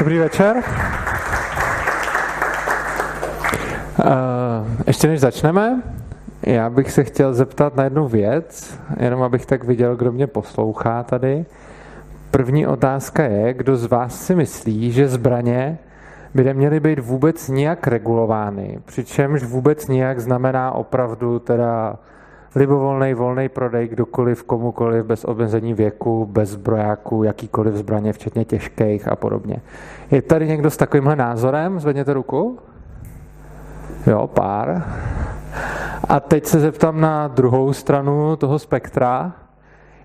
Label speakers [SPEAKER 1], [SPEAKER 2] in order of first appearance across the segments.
[SPEAKER 1] Dobrý večer. Uh, ještě než začneme, já bych se chtěl zeptat na jednu věc, jenom abych tak viděl, kdo mě poslouchá tady. První otázka je, kdo z vás si myslí, že zbraně by neměly být vůbec nijak regulovány, přičemž vůbec nijak znamená opravdu teda libovolný volný prodej kdokoliv, komukoliv, bez omezení věku, bez zbrojáků, jakýkoliv zbraně, včetně těžkých a podobně. Je tady někdo s takovýmhle názorem? Zvedněte ruku. Jo, pár. A teď se zeptám na druhou stranu toho spektra,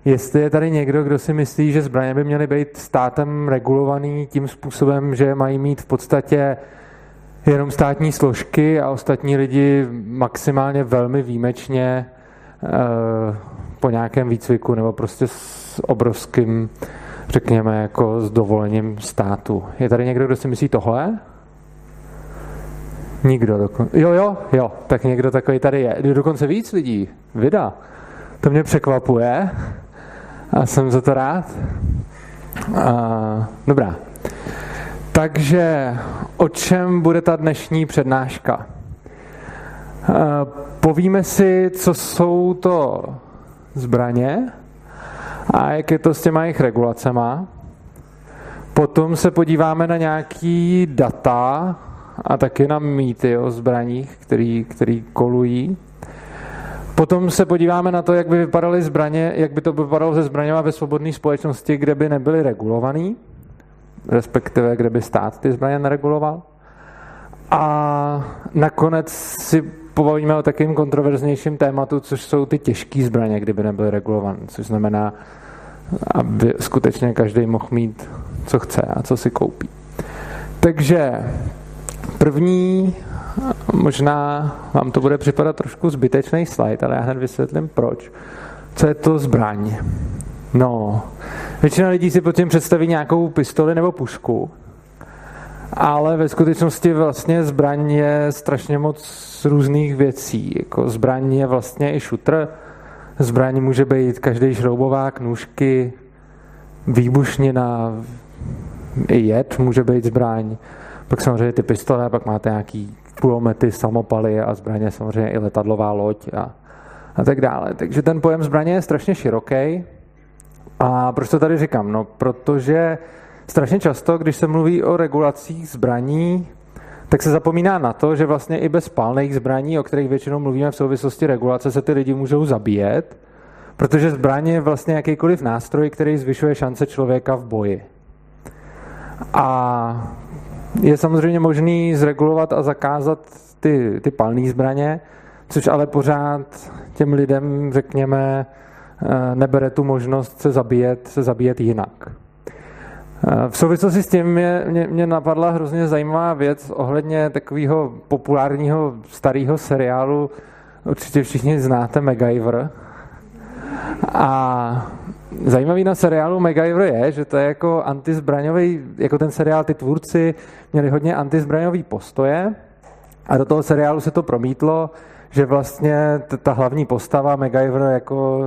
[SPEAKER 1] jestli je tady někdo, kdo si myslí, že zbraně by měly být státem regulovaný tím způsobem, že mají mít v podstatě jenom státní složky a ostatní lidi maximálně velmi výjimečně po nějakém výcviku nebo prostě s obrovským, řekněme, jako s dovolením státu. Je tady někdo, kdo si myslí tohle? Nikdo. Dokon... Jo, jo, jo, tak někdo takový tady je. Dokonce víc lidí. Vida. To mě překvapuje a jsem za to rád. A, dobrá. Takže o čem bude ta dnešní přednáška? Povíme si, co jsou to zbraně a jak je to s těma jejich regulacema. Potom se podíváme na nějaký data a taky na mýty o zbraních, který, který kolují. Potom se podíváme na to, jak by vypadaly zbraně, jak by to vypadalo ze zbraněma ve svobodné společnosti, kde by nebyly regulovaný, respektive kde by stát ty zbraně nereguloval. A nakonec si pobavíme o takým kontroverznějším tématu, což jsou ty těžké zbraně, kdyby nebyly regulované, což znamená, aby skutečně každý mohl mít, co chce a co si koupí. Takže první, možná vám to bude připadat trošku zbytečný slide, ale já hned vysvětlím proč. Co je to zbraň? No, většina lidí si pod tím představí nějakou pistoli nebo pušku, ale ve skutečnosti vlastně zbraň je strašně moc různých věcí. Jako zbraň je vlastně i šutr, zbraň může být každý šroubovák, nůžky, výbušnina, i jed může být zbraň. Pak samozřejmě ty pistole, pak máte nějaký kulomety, samopaly a zbraně, samozřejmě i letadlová loď a, a tak dále. Takže ten pojem zbraně je strašně široký. A proč to tady říkám? No, protože strašně často, když se mluví o regulacích zbraní, tak se zapomíná na to, že vlastně i bez palných zbraní, o kterých většinou mluvíme v souvislosti regulace, se ty lidi můžou zabíjet, protože zbraň je vlastně jakýkoliv nástroj, který zvyšuje šance člověka v boji. A je samozřejmě možný zregulovat a zakázat ty, ty palné zbraně, což ale pořád těm lidem, řekněme, eh, nebere tu možnost se zabíjet, se zabíjet jinak. V souvislosti s tím mě, mě, mě napadla hrozně zajímavá věc ohledně takového populárního starého seriálu, určitě všichni znáte MacGyver. A zajímavý na seriálu MacGyver je, že to je jako antizbraňový, jako ten seriál, ty tvůrci měli hodně antizbraňový postoje a do toho seriálu se to promítlo, že vlastně ta hlavní postava MacGyver jako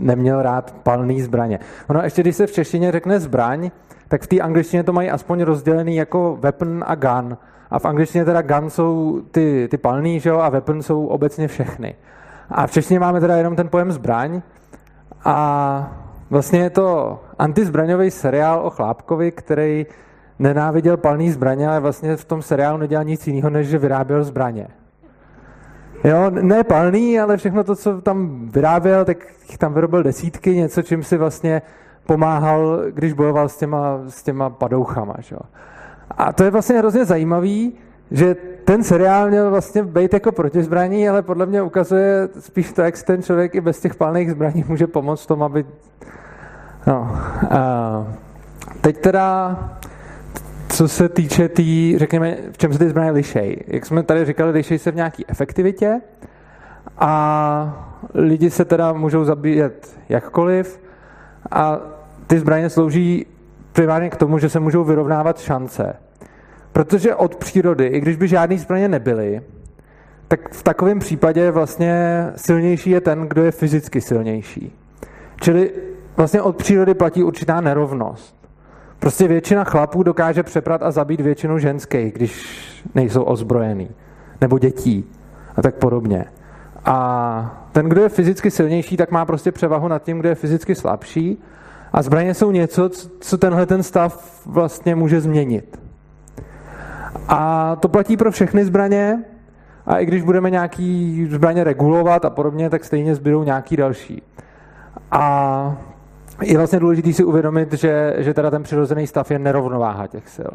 [SPEAKER 1] neměl rád palný zbraně. Ono ještě, když se v češtině řekne zbraň, tak v té angličtině to mají aspoň rozdělený jako weapon a gun. A v angličtině teda gun jsou ty, ty palný, že jo, a weapon jsou obecně všechny. A v češtině máme teda jenom ten pojem zbraň. A vlastně je to antizbraňový seriál o chlápkovi, který nenáviděl palný zbraně, ale vlastně v tom seriálu nedělal nic jiného, než že vyráběl zbraně. Jo, ne palný, ale všechno to, co tam vyráběl, tak jich tam vyrobil desítky, něco, čím si vlastně pomáhal, když bojoval s těma, s těma padouchama. Že? A to je vlastně hrozně zajímavý, že ten seriál měl vlastně být jako protizbraní, ale podle mě ukazuje spíš to, jak ten člověk i bez těch palných zbraní může pomoct tomu, aby... No, a teď teda, co se týče tý, řekněme, v čem se ty zbraně lišej. Jak jsme tady říkali, lišej se v nějaké efektivitě a lidi se teda můžou zabíjet jakkoliv, a ty zbraně slouží primárně k tomu, že se můžou vyrovnávat šance. Protože od přírody, i když by žádný zbraně nebyly, tak v takovém případě vlastně silnější je ten, kdo je fyzicky silnější. Čili vlastně od přírody platí určitá nerovnost. Prostě většina chlapů dokáže přeprat a zabít většinu ženských, když nejsou ozbrojený. Nebo dětí a tak podobně. A ten, kdo je fyzicky silnější, tak má prostě převahu nad tím, kdo je fyzicky slabší. A zbraně jsou něco, co tenhle ten stav vlastně může změnit. A to platí pro všechny zbraně, a i když budeme nějaký zbraně regulovat a podobně, tak stejně zbydou nějaký další. A je vlastně důležité si uvědomit, že, že teda ten přirozený stav je nerovnováha těch sil.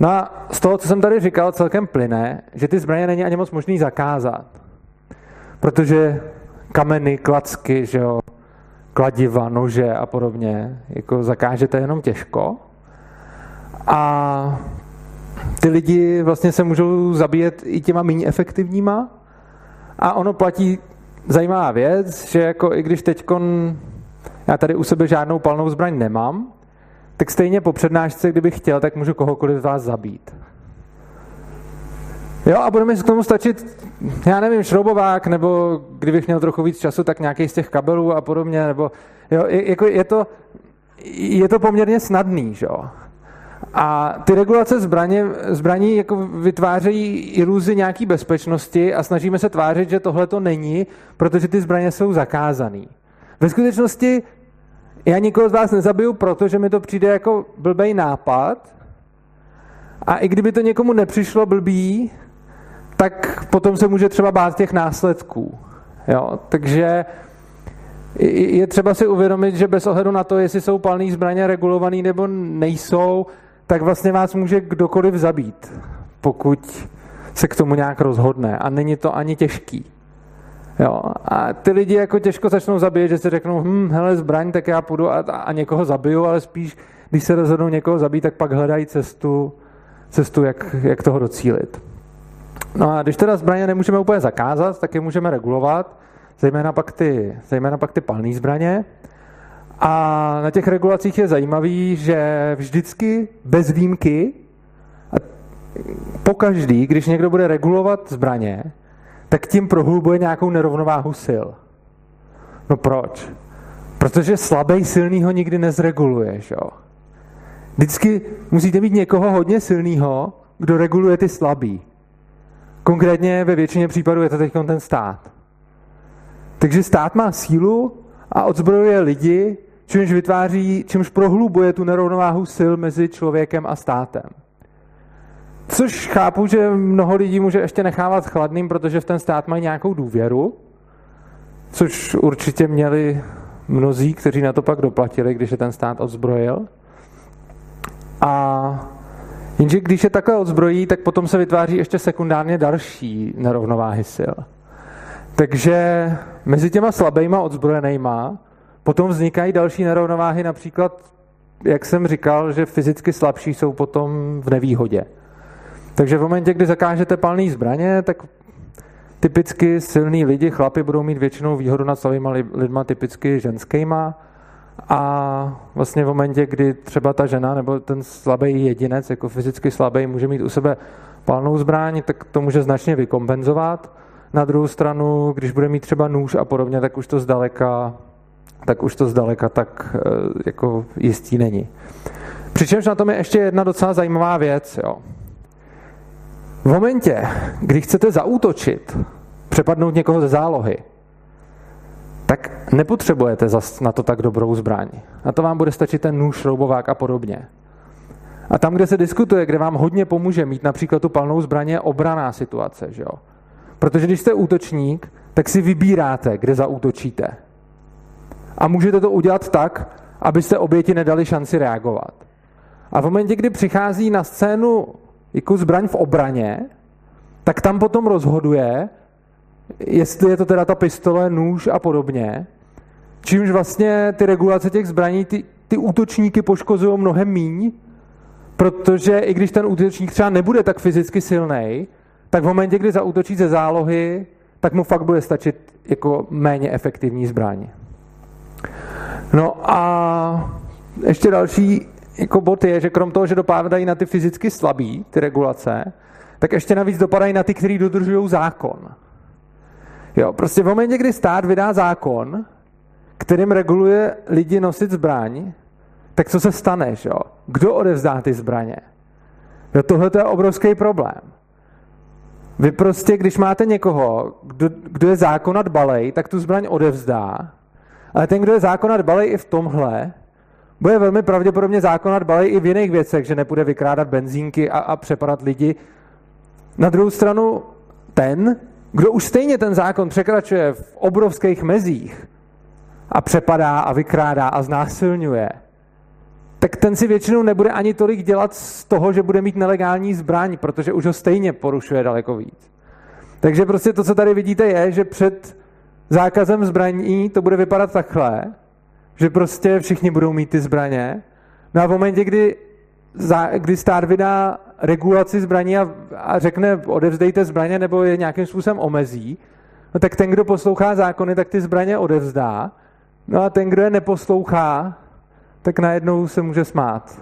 [SPEAKER 1] No a z toho, co jsem tady říkal, celkem plyne, že ty zbraně není ani moc možný zakázat. Protože kameny, klacky, že jo, kladiva, nože a podobně, jako zakážete jenom těžko. A ty lidi vlastně se můžou zabíjet i těma méně efektivníma. A ono platí zajímavá věc, že jako i když teď já tady u sebe žádnou palnou zbraň nemám, tak stejně po přednášce, kdybych chtěl, tak můžu kohokoliv z vás zabít. Jo, a bude mi k tomu stačit, já nevím, šroubovák, nebo kdybych měl trochu víc času, tak nějaký z těch kabelů a podobně, nebo jo, je, jako je, to, je to poměrně snadný, že jo. A ty regulace zbraně, zbraní jako vytvářejí iluzi nějaký bezpečnosti a snažíme se tvářit, že tohle to není, protože ty zbraně jsou zakázané. Ve skutečnosti já nikoho z vás nezabiju, protože mi to přijde jako blbej nápad a i kdyby to někomu nepřišlo blbý, tak potom se může třeba bát těch následků. Jo? Takže je třeba si uvědomit, že bez ohledu na to, jestli jsou palné zbraně regulované nebo nejsou, tak vlastně vás může kdokoliv zabít, pokud se k tomu nějak rozhodne. A není to ani těžký. Jo? A ty lidi jako těžko začnou zabíjet, že si řeknou, hm, hele, zbraň, tak já půjdu a, a někoho zabiju, ale spíš, když se rozhodnou někoho zabít, tak pak hledají cestu, cestu jak, jak toho docílit. No a když teda zbraně nemůžeme úplně zakázat, tak je můžeme regulovat, zejména pak ty, zejména pak ty palné zbraně. A na těch regulacích je zajímavý, že vždycky bez výjimky, a pokaždý, když někdo bude regulovat zbraně, tak tím prohlubuje nějakou nerovnováhu sil. No proč? Protože slabý silný ho nikdy nezreguluje, jo? Vždycky musíte mít někoho hodně silného, kdo reguluje ty slabý. Konkrétně ve většině případů je to teď ten stát. Takže stát má sílu a odzbrojuje lidi, čímž vytváří, čímž prohlubuje tu nerovnováhu sil mezi člověkem a státem. Což chápu, že mnoho lidí může ještě nechávat chladným, protože v ten stát mají nějakou důvěru, což určitě měli mnozí, kteří na to pak doplatili, když je ten stát odzbrojil. A jenže když je takhle odzbrojí, tak potom se vytváří ještě sekundárně další nerovnováhy sil. Takže mezi těma slabýma odzbrojenýma potom vznikají další nerovnováhy, například, jak jsem říkal, že fyzicky slabší jsou potom v nevýhodě. Takže v momentě, kdy zakážete palné zbraně, tak typicky silní lidi, chlapi, budou mít většinou výhodu nad slabýma lidma, typicky ženskýma. A vlastně v momentě, kdy třeba ta žena nebo ten slabý jedinec, jako fyzicky slabý, může mít u sebe palnou zbraň, tak to může značně vykompenzovat. Na druhou stranu, když bude mít třeba nůž a podobně, tak už to zdaleka, tak už to zdaleka tak eh, jako jistý není. Přičemž na tom je ještě jedna docela zajímavá věc. Jo. V momentě, kdy chcete zaútočit, přepadnout někoho ze zálohy, tak nepotřebujete zas na to tak dobrou zbraň. Na to vám bude stačit ten nůž, šroubovák a podobně. A tam, kde se diskutuje, kde vám hodně pomůže mít například tu palnou zbraně, je obraná situace. Že jo? Protože když jste útočník, tak si vybíráte, kde zaútočíte. A můžete to udělat tak, abyste oběti nedali šanci reagovat. A v momentě, kdy přichází na scénu jako zbraň v obraně, tak tam potom rozhoduje, jestli je to teda ta pistole, nůž a podobně, čímž vlastně ty regulace těch zbraní ty, ty útočníky poškozují mnohem míň, protože i když ten útočník třeba nebude tak fyzicky silný, tak v momentě, kdy zautočí ze zálohy, tak mu fakt bude stačit jako méně efektivní zbraň. No a ještě další jako bod je, že krom toho, že dopadají na ty fyzicky slabý, ty regulace, tak ještě navíc dopadají na ty, kteří dodržují zákon. Jo, prostě v momentě, kdy stát vydá zákon, kterým reguluje lidi nosit zbraň, tak co se stane, že jo? Kdo odevzdá ty zbraně? Jo, tohle je obrovský problém. Vy prostě, když máte někoho, kdo, kdo je zákonat balej, tak tu zbraň odevzdá, ale ten, kdo je zákonat balej i v tomhle, bude velmi pravděpodobně zákonat balej i v jiných věcech, že nepůjde vykrádat benzínky a, a přepadat lidi. Na druhou stranu ten, kdo už stejně ten zákon překračuje v obrovských mezích a přepadá a vykrádá a znásilňuje, tak ten si většinou nebude ani tolik dělat z toho, že bude mít nelegální zbraň, protože už ho stejně porušuje daleko víc. Takže prostě to, co tady vidíte, je, že před zákazem zbraní to bude vypadat takhle, že prostě všichni budou mít ty zbraně. No a v momentě, kdy, kdy stát vydá regulaci zbraní a, a řekne odevzdejte zbraně nebo je nějakým způsobem omezí, no tak ten, kdo poslouchá zákony, tak ty zbraně odevzdá. No a ten, kdo je neposlouchá, tak najednou se může smát.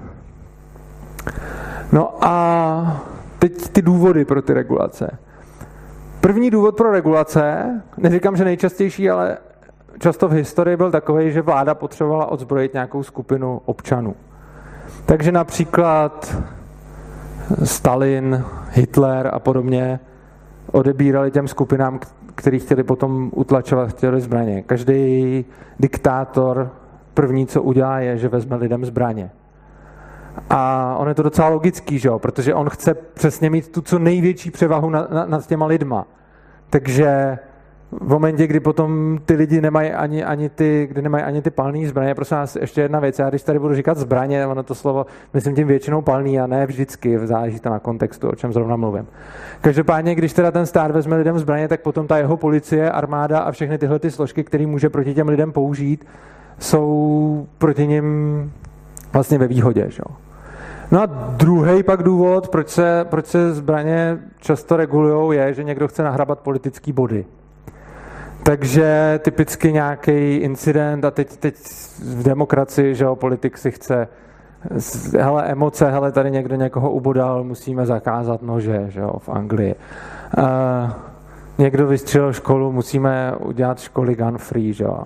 [SPEAKER 1] No a teď ty důvody pro ty regulace. První důvod pro regulace, neříkám, že nejčastější, ale často v historii byl takový, že vláda potřebovala odzbrojit nějakou skupinu občanů. Takže například Stalin, Hitler a podobně odebírali těm skupinám, který chtěli potom utlačovat, chtěli zbraně. Každý diktátor první, co udělá, je, že vezme lidem zbraně. A on je to docela logický, že jo? protože on chce přesně mít tu co největší převahu nad, nad těma lidma. Takže v momentě, kdy potom ty lidi nemají ani, ani ty, kdy nemají ani ty palné zbraně, prosím vás, ještě jedna věc, já když tady budu říkat zbraně, ono to slovo, myslím tím většinou palný a ne vždycky, záleží to na kontextu, o čem zrovna mluvím. Každopádně, když teda ten stát vezme lidem zbraně, tak potom ta jeho policie, armáda a všechny tyhle ty složky, které může proti těm lidem použít, jsou proti nim vlastně ve výhodě. Že? No a druhý pak důvod, proč se, proč se zbraně často regulují, je, že někdo chce nahrabat politický body. Takže typicky nějaký incident a teď, teď v demokracii, že jo, politik si chce hele, emoce, hele, tady někdo někoho ubodal, musíme zakázat nože, že jo, v Anglii. Uh, někdo vystřelil školu, musíme udělat školy gun free, že jo.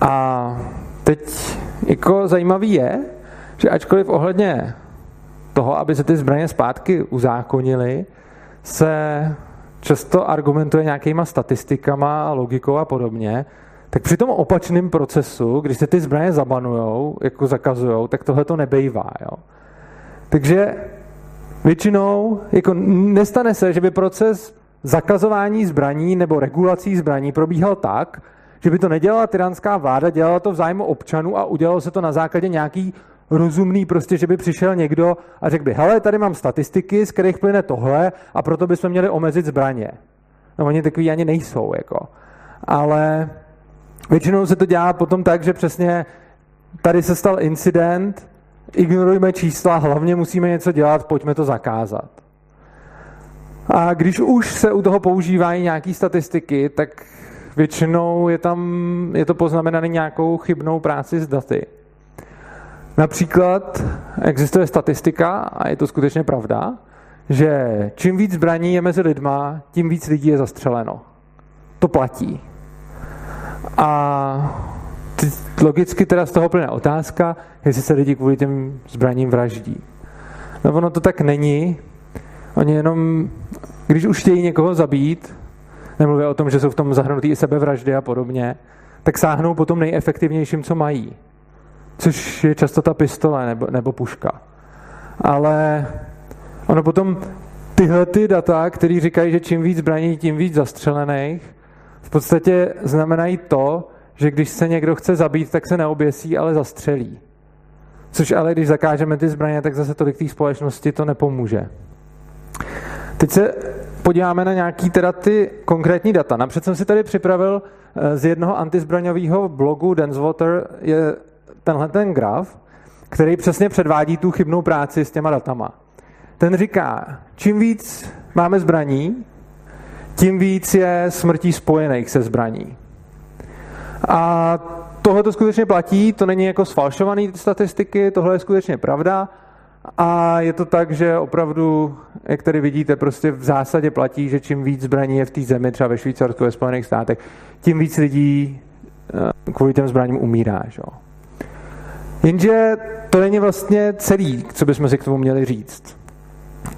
[SPEAKER 1] A teď jako zajímavý je, že ačkoliv ohledně toho, aby se ty zbraně zpátky uzákonily, se často argumentuje nějakýma statistikama, logikou a podobně, tak při tom opačném procesu, když se ty zbraně zabanujou, jako zakazujou, tak tohle to nebejvá. Jo? Takže většinou jako nestane se, že by proces zakazování zbraní nebo regulací zbraní probíhal tak, že by to nedělala tyranská vláda, dělala to v zájmu občanů a udělalo se to na základě nějaký rozumný, prostě, že by přišel někdo a řekl by, hele, tady mám statistiky, z kterých plyne tohle a proto bychom měli omezit zbraně. No oni takový ani nejsou, jako. Ale většinou se to dělá potom tak, že přesně tady se stal incident, ignorujme čísla, hlavně musíme něco dělat, pojďme to zakázat. A když už se u toho používají nějaké statistiky, tak většinou je tam, je to poznamenané nějakou chybnou práci s daty. Například existuje statistika, a je to skutečně pravda, že čím víc zbraní je mezi lidma, tím víc lidí je zastřeleno. To platí. A logicky teda z toho plyne otázka, jestli se lidi kvůli těm zbraním vraždí. No ono to tak není. Oni jenom, když už chtějí někoho zabít, nemluvě o tom, že jsou v tom zahrnutý i sebevraždy a podobně, tak sáhnou po tom nejefektivnějším, co mají. Což je často ta pistole nebo, nebo puška. Ale ono potom tyhle ty data, které říkají, že čím víc zbraní, tím víc zastřelených, v podstatě znamenají to, že když se někdo chce zabít, tak se neoběsí, ale zastřelí. Což ale, když zakážeme ty zbraně, tak zase tolik té společnosti to nepomůže. Teď se podíváme na nějaký teda ty konkrétní data. Napřed jsem si tady připravil eh, z jednoho antizbraňového blogu Dancewater je tenhle ten graf, který přesně předvádí tu chybnou práci s těma datama. Ten říká, čím víc máme zbraní, tím víc je smrtí spojených se zbraní. A tohle to skutečně platí, to není jako sfalšovaný statistiky, tohle je skutečně pravda. A je to tak, že opravdu, jak tady vidíte, prostě v zásadě platí, že čím víc zbraní je v té zemi, třeba ve Švýcarsku, ve Spojených státech, tím víc lidí eh, kvůli těm zbraním umírá. Že? Jenže to není vlastně celý, co bychom si k tomu měli říct.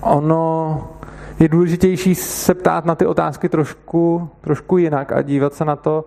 [SPEAKER 1] Ono je důležitější se ptát na ty otázky trošku, trošku jinak a dívat se na to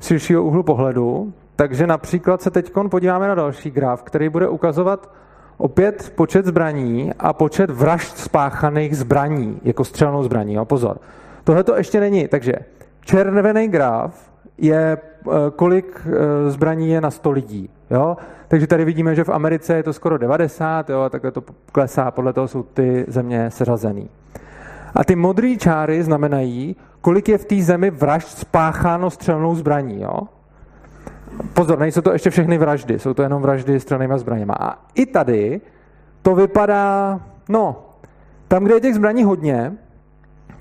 [SPEAKER 1] z širšího úhlu pohledu. Takže například se teď podíváme na další graf, který bude ukazovat opět počet zbraní a počet vražd spáchaných zbraní, jako střelnou zbraní. Jo, pozor. Tohle to ještě není. Takže červený graf je, eh, kolik eh, zbraní je na 100 lidí. Jo? Takže tady vidíme, že v Americe je to skoro 90, jo, a takhle to klesá, podle toho jsou ty země seřazený. A ty modré čáry znamenají, kolik je v té zemi vražd spácháno střelnou zbraní. Jo? Pozor, nejsou to ještě všechny vraždy, jsou to jenom vraždy střelnými zbraněma. A i tady to vypadá, no, tam, kde je těch zbraní hodně,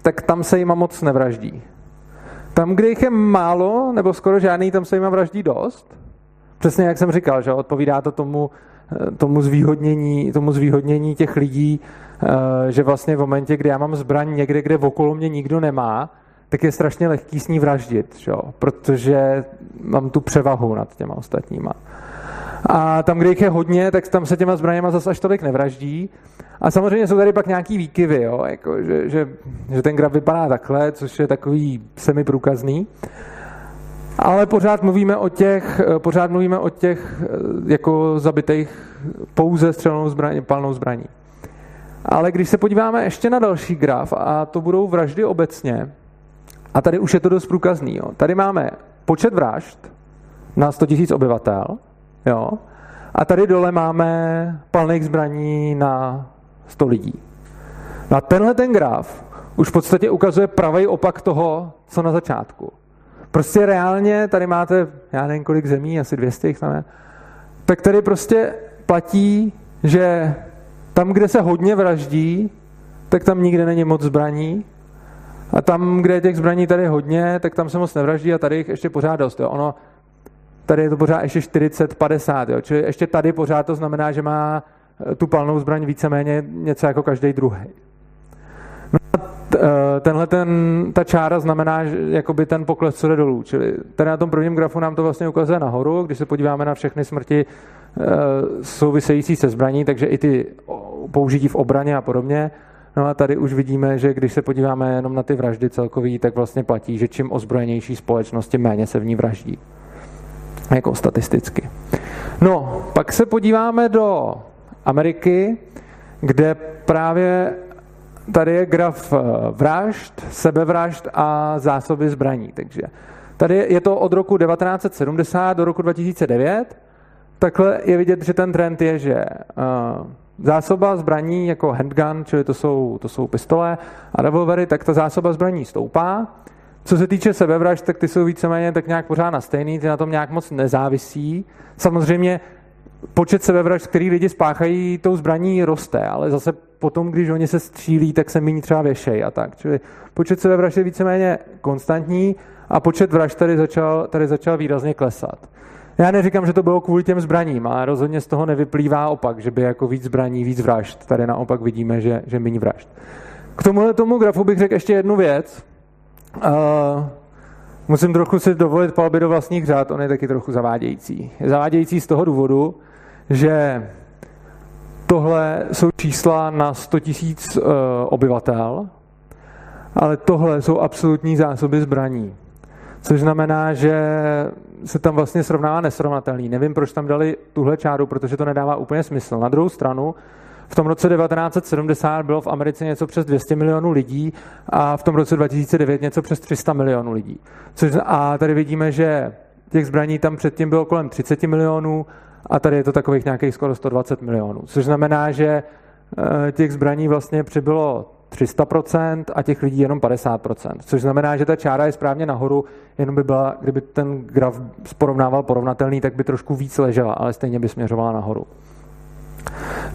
[SPEAKER 1] tak tam se jima moc nevraždí. Tam, kde jich je málo, nebo skoro žádný, tam se jima vraždí dost. Přesně jak jsem říkal, že odpovídá to tomu, eh, tomu, zvýhodnění, tomu zvýhodnění těch lidí, eh, že vlastně v momentě, kdy já mám zbraň někde, kde okolo mě nikdo nemá, tak je strašně lehký s ní vraždit, že? protože mám tu převahu nad těma ostatníma. A tam, kde jich je hodně, tak tam se těma zbraněma zase až tolik nevraždí. A samozřejmě jsou tady pak nějaký výkyvy, jo? Jako, že, že, že ten graf vypadá takhle, což je takový semiprůkazný. Ale pořád mluvíme o těch, pořád mluvíme o těch jako zabitých pouze střelnou zbraní, palnou zbraní. Ale když se podíváme ještě na další graf, a to budou vraždy obecně, a tady už je to dost průkazný. Jo. Tady máme počet vražd na 100 000 obyvatel, jo, a tady dole máme palných zbraní na 100 lidí. No a tenhle ten graf už v podstatě ukazuje pravý opak toho, co na začátku. Prostě reálně tady máte, já nevím kolik zemí, asi 200 jich tam je, tak tady prostě platí, že tam, kde se hodně vraždí, tak tam nikde není moc zbraní a tam, kde je těch zbraní tady hodně, tak tam se moc nevraždí a tady jich ještě pořád dost. Jo. Ono, tady je to pořád ještě 40, 50, jo. čili ještě tady pořád to znamená, že má eh, tu palnou zbraň víceméně něco jako každý druhý. Eh, tenhle ten, ta čára znamená že jakoby ten pokles, co jde dolů. Čili tady na tom prvním grafu nám to vlastně ukazuje nahoru, když se podíváme na všechny smrti eh, související se zbraní, takže i ty použití v obraně a podobně. No a tady už vidíme, že když se podíváme jenom na ty vraždy celkový, tak vlastně platí, že čím ozbrojenější společnosti méně se v ní vraždí. Jako statisticky. No, pak se podíváme do Ameriky, kde právě tady je graf eh, vražd, sebevražd a zásoby zbraní. Takže tady je to od roku 1970 do roku 2009. Takhle je vidět, že ten trend je, že uh, zásoba zbraní jako handgun, čili to jsou, to jsou pistole a revolvery, tak ta zásoba zbraní stoupá. Co se týče sebevražd, tak ty jsou víceméně tak nějak pořád na stejný, ty na tom nějak moc nezávisí. Samozřejmě počet sebevražd, který lidi spáchají tou zbraní, roste, ale zase potom, když oni se střílí, tak se méně třeba věšej a tak. Čili počet sebevražd je víceméně konstantní a počet vražd tady začal, tady začal výrazně klesat. Já neříkám, že to bylo kvůli těm zbraním, ale rozhodně z toho nevyplývá opak, že by jako víc zbraní, víc vražd. Tady naopak vidíme, že, že méně vražd. K tomuhle tomu grafu bych řekl ještě jednu věc. Uh, musím trochu si dovolit palby do vlastních řád, on je taky trochu zavádějící. Je zavádějící z toho důvodu, že tohle jsou čísla na 100 tisíc uh, obyvatel, ale tohle jsou absolutní zásoby zbraní. Což znamená, že se tam vlastně srovnává nesrovnatelný. Nevím, proč tam dali tuhle čáru, protože to nedává úplně smysl. Na druhou stranu, v tom roce 1970 bylo v Americe něco přes 200 milionů lidí a v tom roce 2009 něco přes 300 milionů lidí. Což, a tady vidíme, že těch zbraní tam předtím bylo kolem 30 milionů a tady je to takových nějakých skoro 120 milionů. Což znamená, že eh, těch zbraní vlastně přibylo 300% a těch lidí jenom 50%. Což znamená, že ta čára je správně nahoru, jenom by byla, kdyby ten graf porovnával porovnatelný, tak by trošku víc ležela, ale stejně by směřovala nahoru.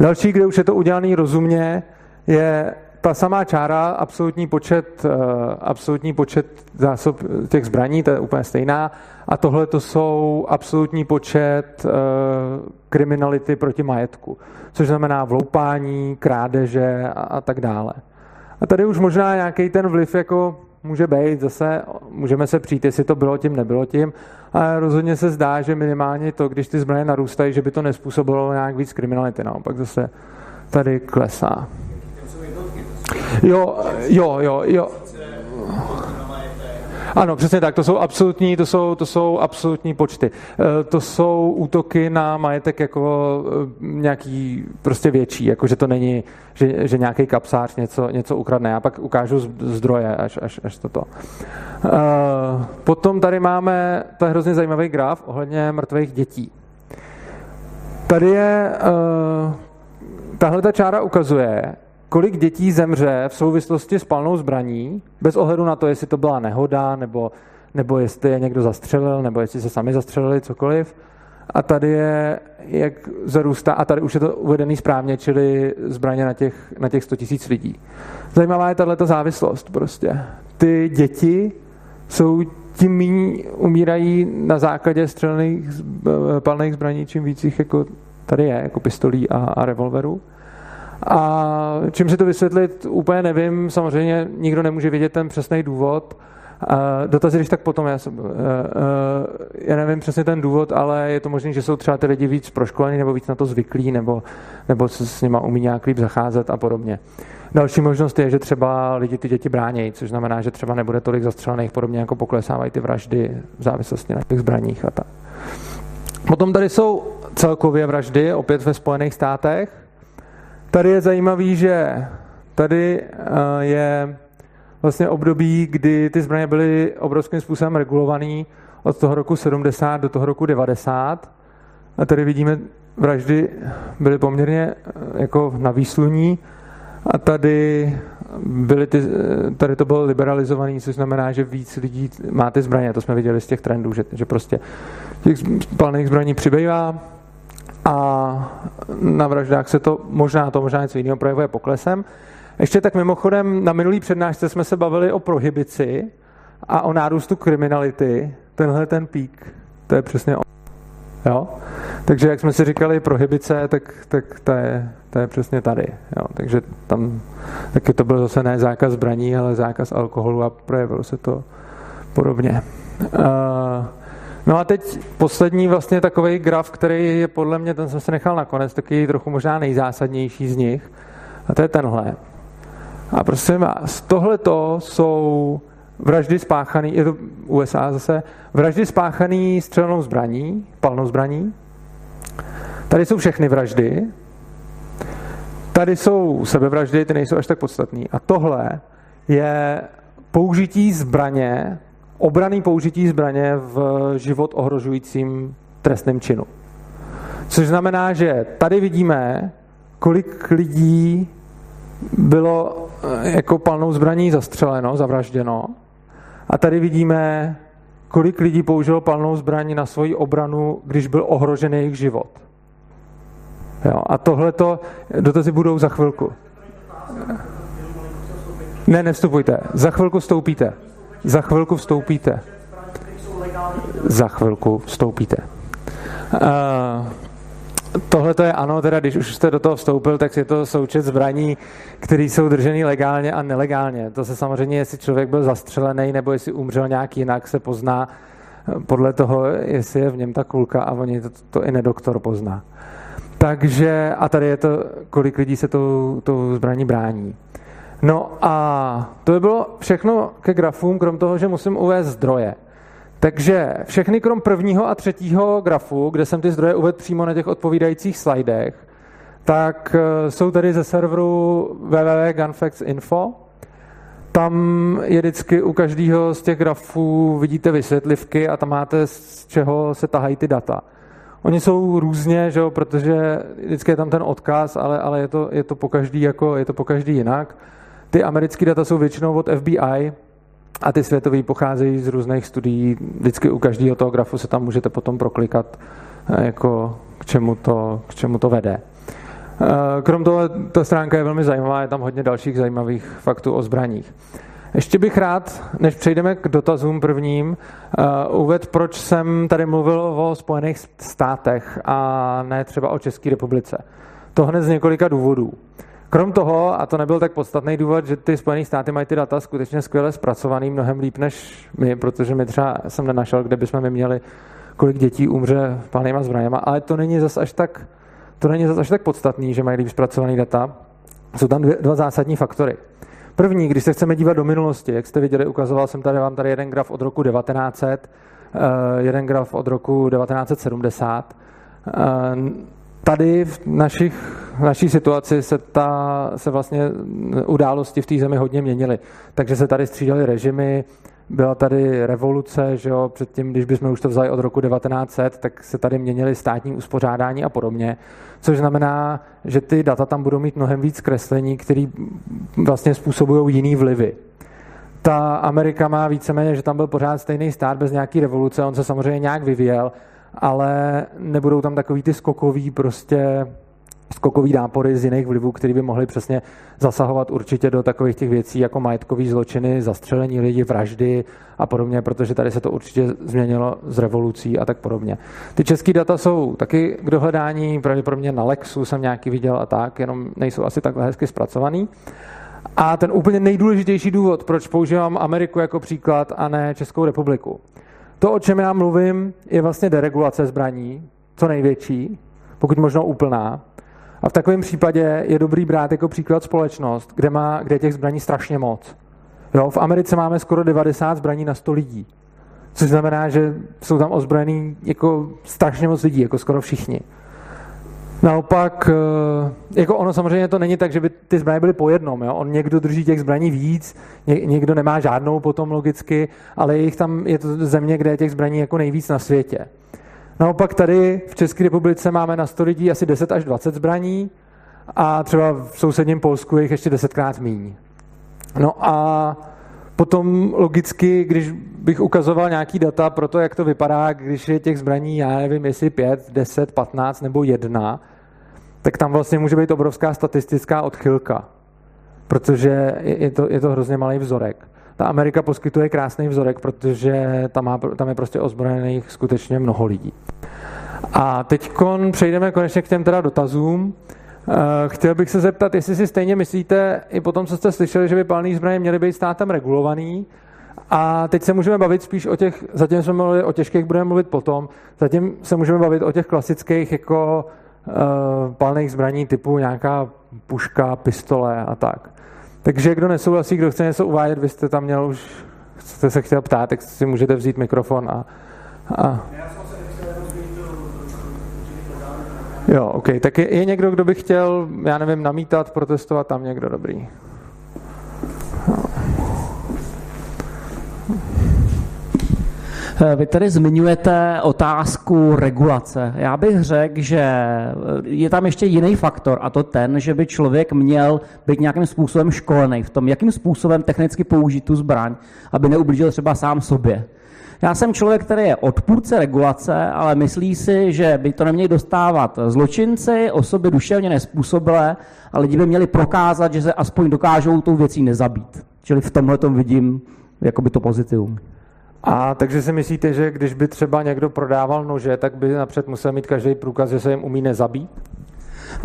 [SPEAKER 1] Další, kde už je to udělané rozumně, je ta samá čára, absolutní počet, eh, absolutní počet zásob těch zbraní, to je úplně stejná, a tohle to jsou absolutní počet eh, kriminality proti majetku, což znamená vloupání, krádeže a, a tak dále. A tady už možná nějaký ten vliv jako může být, zase můžeme se přijít, jestli to bylo tím, nebylo tím, ale rozhodně se zdá, že minimálně to, když ty zbraně narůstají, že by to nespůsobilo nějak víc kriminality, naopak zase tady klesá. Jo, jo, jo, jo. Ano, přesně tak, to jsou absolutní, to jsou, to jsou absolutní počty. Eh, to jsou útoky na majetek jako eh, nějaký prostě větší, jako že to není, že, že nějaký kapsář něco, něco ukradne. Já pak ukážu zdroje, až, až, až toto. Eh, potom tady máme, to je hrozně zajímavý graf ohledně mrtvých dětí. Tady je, tahle ta čára ukazuje, kolik dětí zemře v souvislosti s palnou zbraní, bez ohledu na to, jestli to byla nehoda, nebo, nebo jestli je někdo zastřelil, nebo jestli se sami zastřelili, cokoliv. A tady je, jak zarůstá, a tady už je to uvedený správně, čili zbraně na těch, na těch 100 tisíc lidí. Zajímavá je tato závislost prostě. Ty děti jsou tím méně umírají na základě střelných palných zbraní, čím víc jich jako tady je, jako pistolí a, a revolverů. A čím si to vysvětlit, úplně nevím. Samozřejmě nikdo nemůže vědět ten přesný důvod. Dotazy, když tak potom, já, jsem, e, e, já nevím přesně ten důvod, ale je to možné, že jsou třeba ty lidi víc proškolení nebo víc na to zvyklí, nebo, nebo se s nima umí nějak líp zacházet a podobně. Další možnost je, že třeba lidi ty děti bránějí, což znamená, že třeba nebude tolik zastřelených, podobně jako poklesávají ty vraždy v závislosti na těch zbraních a tak. Potom tady jsou celkově vraždy, opět ve Spojených státech. Tady je zajímavý, že tady eh, je vlastně období, kdy ty zbraně byly obrovským způsobem regulované od toho roku 70 do toho roku 90. A tady vidíme, vraždy byly poměrně eh, jako na výsluní a tady, byly ty, eh, tady to bylo liberalizované, což znamená, že víc lidí má ty zbraně. To jsme viděli z těch trendů, že, že prostě těch spalných zbraní přibývá, a na vraždách se to možná to možná něco jiného projevuje poklesem. Ještě tak mimochodem, na minulý přednášce jsme se bavili o prohibici a o nárůstu kriminality. Tenhle ten pík, to je přesně on. Jo? Takže jak jsme si říkali prohibice, tak, tak to, je, to je přesně tady. Jo? Takže tam taky to byl zase ne zákaz zbraní, ale zákaz alkoholu a projevilo se to podobně. Uh, No a teď poslední vlastně takový graf, který je podle mě, ten jsem se nechal nakonec, taky trochu možná nejzásadnější z nich. A to je tenhle. A prosím vás, tohleto jsou vraždy spáchané, je to USA zase, vraždy spáchané střelnou zbraní, palnou zbraní. Tady jsou všechny vraždy. Tady jsou sebevraždy, ty nejsou až tak podstatné. A tohle je použití zbraně obraný použití zbraně v život ohrožujícím trestném činu. Což znamená, že tady vidíme, kolik lidí bylo eh, jako palnou zbraní zastřeleno, zavražděno. A tady vidíme, kolik lidí použilo palnou zbraní na svoji obranu, když byl ohrožen jejich život. Jo, a tohleto dotazy budou za chvilku. Ne, nevstupujte. Za chvilku vstoupíte. Za chvilku vstoupíte. Za chvilku vstoupíte. Uh, Tohle to je ano, teda když už jste do toho vstoupil, tak je to součet zbraní, které jsou drženy legálně a nelegálně. To se samozřejmě, jestli člověk byl zastřelený nebo jestli umřel nějak jinak, se pozná podle toho, jestli je v něm ta kulka a oni to, to i nedoktor pozná. Takže, a tady je to, kolik lidí se tou, tou zbraní brání. No a to by bylo všechno ke grafům, krom toho, že musím uvést zdroje. Takže všechny krom prvního a třetího grafu, kde jsem ty zdroje uvedl přímo na těch odpovídajících slajdech, tak eh, jsou tady ze serveru www.gunfacts.info. Tam je vždycky u každého z těch grafů vidíte vysvětlivky a tam máte z čeho se tahají ty data. Oni jsou různě, že jo, protože vždycky je tam ten odkaz, ale, ale je, to, je to po každý jako, je to po každý jinak. Ty americké data jsou většinou od FBI a ty světové pocházejí z různých studií. Vždycky u každého toho grafu se tam můžete potom proklikat, eh, jako k čemu to, k čemu to vede. Eh, krom toho, ta stránka je velmi zajímavá, je tam hodně dalších zajímavých faktů o zbraních. Ještě bych rád, než přejdeme k dotazům prvním, uh, uvedl, proč jsem tady mluvil o Spojených státech a ne třeba o České republice. To hned z několika důvodů. Krom toho, a to nebyl tak podstatný důvod, že ty Spojené státy mají ty data skutečně skvěle zpracovaný, mnohem líp než my, protože my třeba jsem nenašel, kde bychom my měli, kolik dětí umře palnýma zbraněma, ale to není zas až tak, to není zas až tak podstatný, že mají líp zpracovaný data. Jsou tam dvě, dva zásadní faktory. První, když se chceme dívat do minulosti, jak jste viděli, ukazoval jsem tady vám tady jeden graf od roku 1900, eh, jeden graf od roku 1970 tady v našich, v naší situaci se, ta, se vlastně události v té zemi hodně měnily. Takže se tady střídaly režimy, byla tady revoluce, že jo, předtím, když bychom už to vzali od roku 1900, tak se tady měnily státní uspořádání a podobně, což znamená, že ty data tam budou mít mnohem víc kreslení, které vlastně způsobují jiný vlivy. Ta Amerika má víceméně, že tam byl pořád stejný stát bez nějaký revoluce, on se samozřejmě nějak vyvíjel, ale nebudou tam takový ty skokový prostě skokový nápory z jiných vlivů, které by mohly přesně zasahovat určitě do takových těch věcí jako majetkový zločiny, zastřelení lidí, vraždy a podobně, protože tady se to určitě změnilo z revolucí a tak podobně. Ty české data jsou taky k dohledání, pravděpodobně na Lexu jsem nějaký viděl a tak, jenom nejsou asi takhle hezky zpracovaný. A ten úplně nejdůležitější důvod, proč používám Ameriku jako příklad a ne Českou republiku, to, o čem já mluvím, je vlastně deregulace zbraní, co největší, pokud možno úplná. A v takovém případě je dobrý brát jako příklad společnost, kde, má, kde těch zbraní strašně moc. Jo, v Americe máme skoro 90 zbraní na 100 lidí. Což znamená, že jsou tam ozbrojení jako strašně moc lidí, jako skoro všichni. Naopak, eh, jako ono samozřejmě to není tak, že by ty zbraně byly po jednom. Jo? On někdo drží těch zbraní víc, někdo nemá žádnou potom logicky, ale jich tam je to země, kde je těch zbraní jako nejvíc na světě. Naopak tady v České republice máme na 100 lidí asi 10 až 20 zbraní a třeba v sousedním Polsku je jich ještě desetkrát míň. No a potom logicky, když bych ukazoval nějaký data pro to, jak to vypadá, když je těch zbraní, já nevím, jestli 5, 10, 15 nebo 1, tak tam vlastně může být obrovská statistická odchylka, protože je to, je to hrozně malý vzorek. Ta Amerika poskytuje krásný vzorek, protože tam, má, tam je prostě ozbrojených skutečně mnoho lidí. A teď přejdeme konečně k těm teda dotazům. Eh, chtěl bych se zeptat, jestli si stejně myslíte, i po tom, co jste slyšeli, že by palný zbraně měly být státem regulovaný, a teď se můžeme bavit spíš o těch, zatím jsme mluvili o těžkých, budeme mluvit potom, zatím se můžeme bavit o těch klasických jako uh, palných zbraní typu nějaká puška, pistole a tak. Takže kdo nesouhlasí, kdo chce něco uvádět, vy jste tam měl už, jste se chtěl ptát, tak si můžete vzít mikrofon a... a... Jo, OK. Tak je, je někdo, kdo by chtěl, já nevím, namítat, protestovat, tam někdo dobrý.
[SPEAKER 2] Vy tady zmiňujete otázku regulace. Já bych řekl, že je tam ještě jiný faktor a to ten, že by člověk měl být nějakým způsobem školený v tom, jakým způsobem technicky použít tu zbraň, aby neublížil třeba sám sobě. Já jsem člověk, který je odpůrce regulace, ale myslí si, že by to neměli dostávat zločinci, osoby duševně nespůsobilé, a lidi by měli prokázat, že se aspoň dokážou tou věcí nezabít. Čili v tomhle tom vidím jakoby to pozitivum.
[SPEAKER 1] A takže si myslíte, že když by třeba někdo prodával nože, tak by napřed musel mít každý průkaz, že se jim umí nezabít?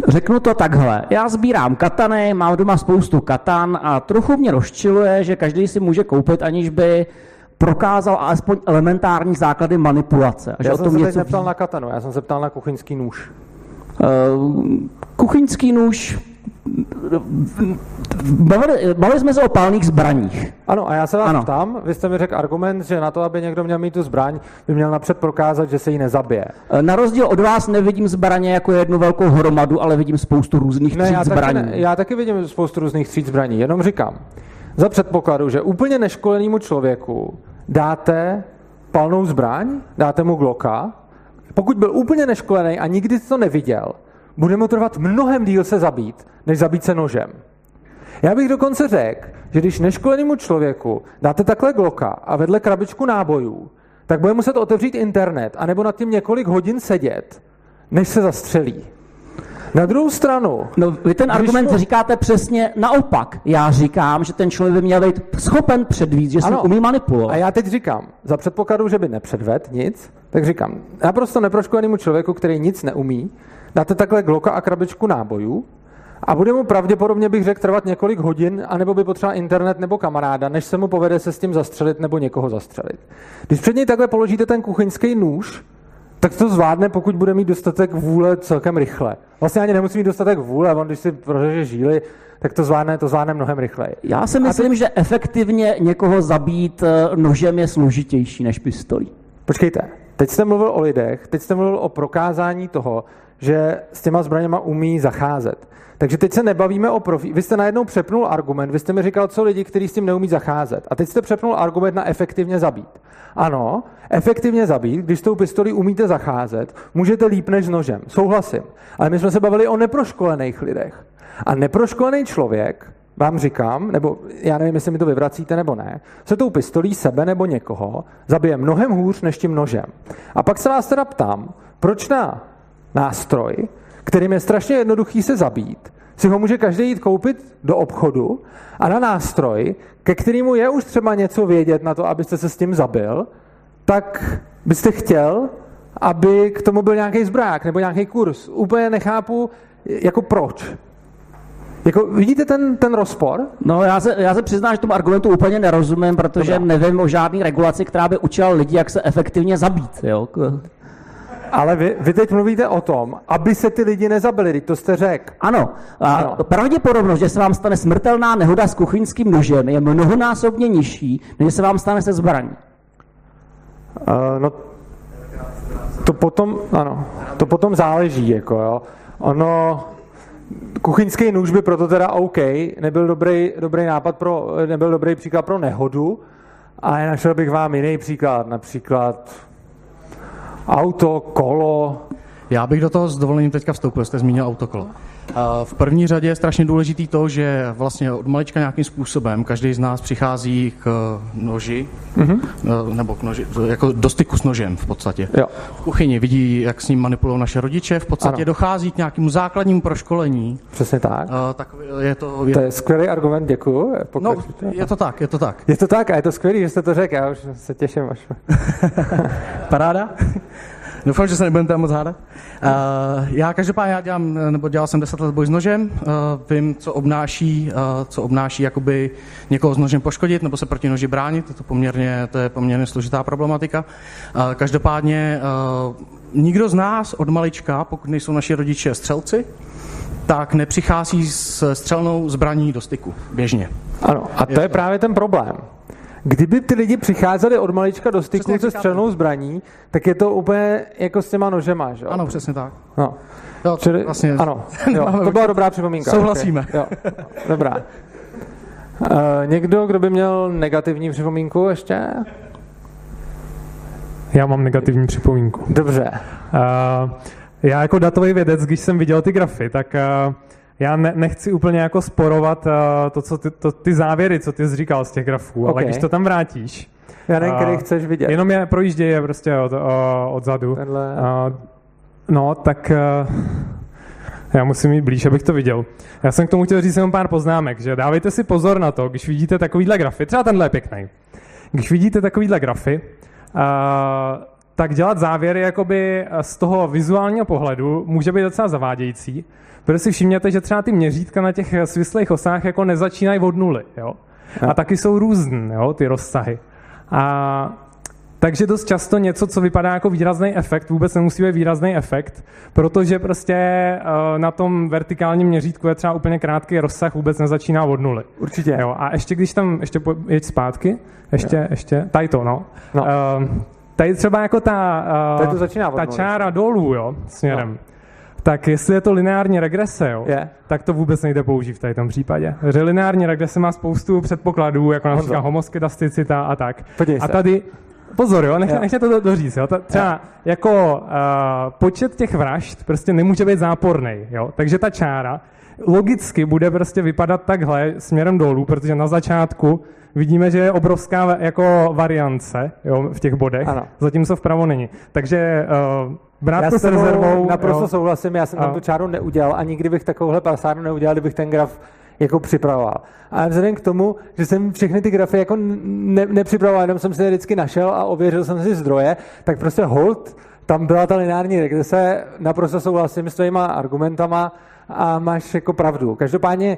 [SPEAKER 2] Řeknu to takhle. Já sbírám katany, mám doma spoustu katan a trochu mě rozčiluje, že každý si může koupit, aniž by prokázal alespoň elementární základy manipulace.
[SPEAKER 1] Já že jsem o tom se něco... neptal na katanu, já jsem se ptal na kuchyňský nůž.
[SPEAKER 2] Uh, kuchyňský nůž Bavili, bavili jsme se o palných zbraních.
[SPEAKER 1] Ano, a já se vás ano. ptám, vy jste mi řekl argument, že na to, aby někdo měl mít tu zbraň, by měl napřed prokázat, že se jí nezabije.
[SPEAKER 2] E, na rozdíl od vás nevidím zbraně jako jednu velkou hromadu, ale vidím spoustu různých ne, já zbraní. Taky
[SPEAKER 1] ne, já taky vidím spoustu různých tříd zbraní, jenom říkám, za předpokladu, že úplně neškolenému člověku dáte palnou zbraň, dáte mu gloka, pokud byl úplně neškolený a nikdy to neviděl, bude mu trvat mnohem díl se zabít, než zabít se nožem. Já bych dokonce řekl, že když neškolenému člověku dáte takhle gloka a vedle krabičku nábojů, tak bude muset otevřít internet anebo nad tím několik hodin sedět, než se zastřelí. Na druhou stranu...
[SPEAKER 2] No, vy ten argument mu... říkáte přesně naopak. Já říkám, že ten člověk by měl být schopen předvíct, že se umí manipulovat.
[SPEAKER 1] A já teď říkám, za předpokladu, že by nepředvedl nic, tak říkám, naprosto neproškolenému člověku, který nic neumí, dáte takhle gloka a krabičku nábojů a bude mu pravděpodobně, bych řekl, trvat několik hodin, anebo by potřeboval internet nebo kamaráda, než se mu povede se s tím zastřelit nebo někoho zastřelit. Když před něj takhle položíte ten kuchyňský nůž, tak to zvládne, pokud bude mít dostatek vůle celkem rychle. Vlastně ani nemusí mít dostatek vůle, on když si prořeže žíly, tak to zvládne, to zvládne mnohem rychleji.
[SPEAKER 2] Já si myslím, ty... že efektivně někoho zabít eh, nožem je složitější než pistolí.
[SPEAKER 1] Počkejte, teď jste mluvil o lidech, teď jste mluvil o prokázání toho, že s těma zbraněma umí zacházet. Takže teď se nebavíme o profi. Vy jste najednou přepnul argument, vy jste mi říkal, co lidi, kteří s tím neumí zacházet. A teď jste přepnul argument na efektivně zabít. Ano, efektivně zabít, když s tou pistolí umíte zacházet, můžete líp než s nožem. Souhlasím. Ale my jsme se bavili o neproškolených lidech. A neproškolený člověk, vám říkám, nebo já nevím, jestli mi to vyvracíte nebo ne, se tou pistolí sebe nebo někoho zabije mnohem hůř než tím nožem. A pak se vás teda ptám, proč na nástroj, kterým je strašně jednoduchý se zabít, si ho může každý jít koupit do obchodu a na nástroj, ke kterému je už třeba něco vědět na to, abyste se s tím zabil, tak byste chtěl, aby k tomu byl nějaký zbrák nebo nějaký kurz. Úplně nechápu, jako proč. Jako, vidíte ten, ten rozpor?
[SPEAKER 2] No, já se, já se přiznám, že tomu argumentu úplně nerozumím, protože Dobrá. nevím o žádné regulaci, která by učila lidi, jak se efektivně zabít. Jo?
[SPEAKER 1] Ale vy, vy teď mluvíte o tom, aby se ty lidi nezabili, to jste řekl.
[SPEAKER 2] Ano. A ano. Pravděpodobnost, že se vám stane smrtelná nehoda s kuchyňským nožem, je mnohonásobně nižší, než se vám stane se zbraní.
[SPEAKER 1] Uh, no, to potom, ano, to potom záleží, jako jo. Ono, kuchyňský nůž by proto teda OK, nebyl dobrý, dobrý nápad pro, nebyl dobrý příklad pro nehodu, ale našel bych vám jiný příklad, například auto, kolo.
[SPEAKER 3] Já bych do toho s dovolením teďka vstoupil, jste zmínil autokolo. V první řadě je strašně důležitý to, že vlastně od malička nějakým způsobem každý z nás přichází k noži, mm-hmm. nebo k noži, jako do styku s nožem v podstatě. Jo. V kuchyni vidí, jak s ním manipulují naše rodiče, v podstatě ano. dochází k nějakému základnímu proškolení.
[SPEAKER 1] Přesně tak.
[SPEAKER 3] Tak je to, je...
[SPEAKER 1] to je skvělý argument, děkuji.
[SPEAKER 3] No, je to tak, je to tak.
[SPEAKER 1] Je to tak a je to skvělý, že jste to řekl, já už se těším až.
[SPEAKER 3] Paráda? Doufám, že se nebudeme tam moc hádat. Uh, já každopádně já dělám, nebo dělal jsem 10 let boj s nožem, uh, vím, co obnáší, uh, co obnáší jakoby někoho s nožem poškodit nebo se proti noži bránit, to, to, poměrně, to je poměrně složitá problematika. Uh, každopádně uh, nikdo z nás od malička, pokud nejsou naši rodiče střelci, tak nepřichází s střelnou zbraní do styku běžně.
[SPEAKER 1] Ano, a to je, je právě ten problém. Kdyby ty lidi přicházeli od malička do styku se střelnou zbraní, tak je to úplně jako s těma nožema, že
[SPEAKER 3] Ano, přesně tak.
[SPEAKER 1] No. Jo, Čili, vlastně... Ano, jo, to byla dobrá připomínka.
[SPEAKER 3] Souhlasíme.
[SPEAKER 1] Okay. Jo, dobrá. Uh, někdo, kdo by měl negativní připomínku ještě?
[SPEAKER 4] Já mám negativní připomínku.
[SPEAKER 1] Dobře.
[SPEAKER 4] Uh, já jako datový vědec, když jsem viděl ty grafy, tak uh, já ne, nechci úplně jako sporovat uh, to, co ty, to, ty závěry, co ty jsi říkal z těch grafů, okay. ale když to tam vrátíš,
[SPEAKER 1] já nevím, který chceš vidět.
[SPEAKER 4] Jenom je projížděje prostě od, uh, odzadu. Tenhle... Uh, no, tak uh, já musím jít blíž, abych to viděl. Já jsem k tomu chtěl říct jenom pár poznámek, že dávejte si pozor na to, když vidíte takovýhle grafy, třeba tenhle je pěkný. Když vidíte takovýhle grafy, uh, tak dělat závěry jakoby z toho vizuálního pohledu může být docela zavádějící, Protože si všimněte, že třeba ty měřítka na těch svislých osách jako nezačínají od nuly. Jo? A taky jsou různé, jo, ty rozsahy. A takže dost často něco, co vypadá jako výrazný efekt, vůbec nemusí být výrazný efekt, protože prostě uh, na tom vertikálním měřítku je třeba úplně krátký rozsah, vůbec nezačíná od nuly.
[SPEAKER 1] Určitě.
[SPEAKER 4] Jo, a ještě když tam, ještě jeď zpátky, ještě, jo. ještě, tady to, no. no. Uh, tady třeba jako ta,
[SPEAKER 1] uh, tady to začíná
[SPEAKER 4] ta čára dolů, jo, směrem. No tak jestli je to lineární regrese, jo,
[SPEAKER 1] je.
[SPEAKER 4] tak to vůbec nejde použít v tady tom případě. Že lineární regrese má spoustu předpokladů, jako například homoskedasticita a tak.
[SPEAKER 1] Podívej
[SPEAKER 4] a tady, pozor, jo, nech, nech to do, doříct, jo. Ta, třeba jo. jako uh, počet těch vražd prostě nemůže být záporný, jo. Takže ta čára logicky bude prostě vypadat takhle směrem dolů, protože na začátku vidíme, že je obrovská jako variance jo, v těch bodech, ano. zatímco vpravo není. Takže uh, brát já to s rezervou.
[SPEAKER 1] Naprosto jo. souhlasím, já jsem tam tu čáru neudělal a nikdy bych takovouhle pasárnu neudělal, kdybych ten graf jako připravoval. A vzhledem k tomu, že jsem všechny ty grafy jako ne, nepřipravoval, jenom jsem si je vždycky našel a ověřil jsem si zdroje, tak prostě hold, tam byla ta lineární regrese, naprosto souhlasím s tvýma argumentama a máš jako pravdu. Každopádně,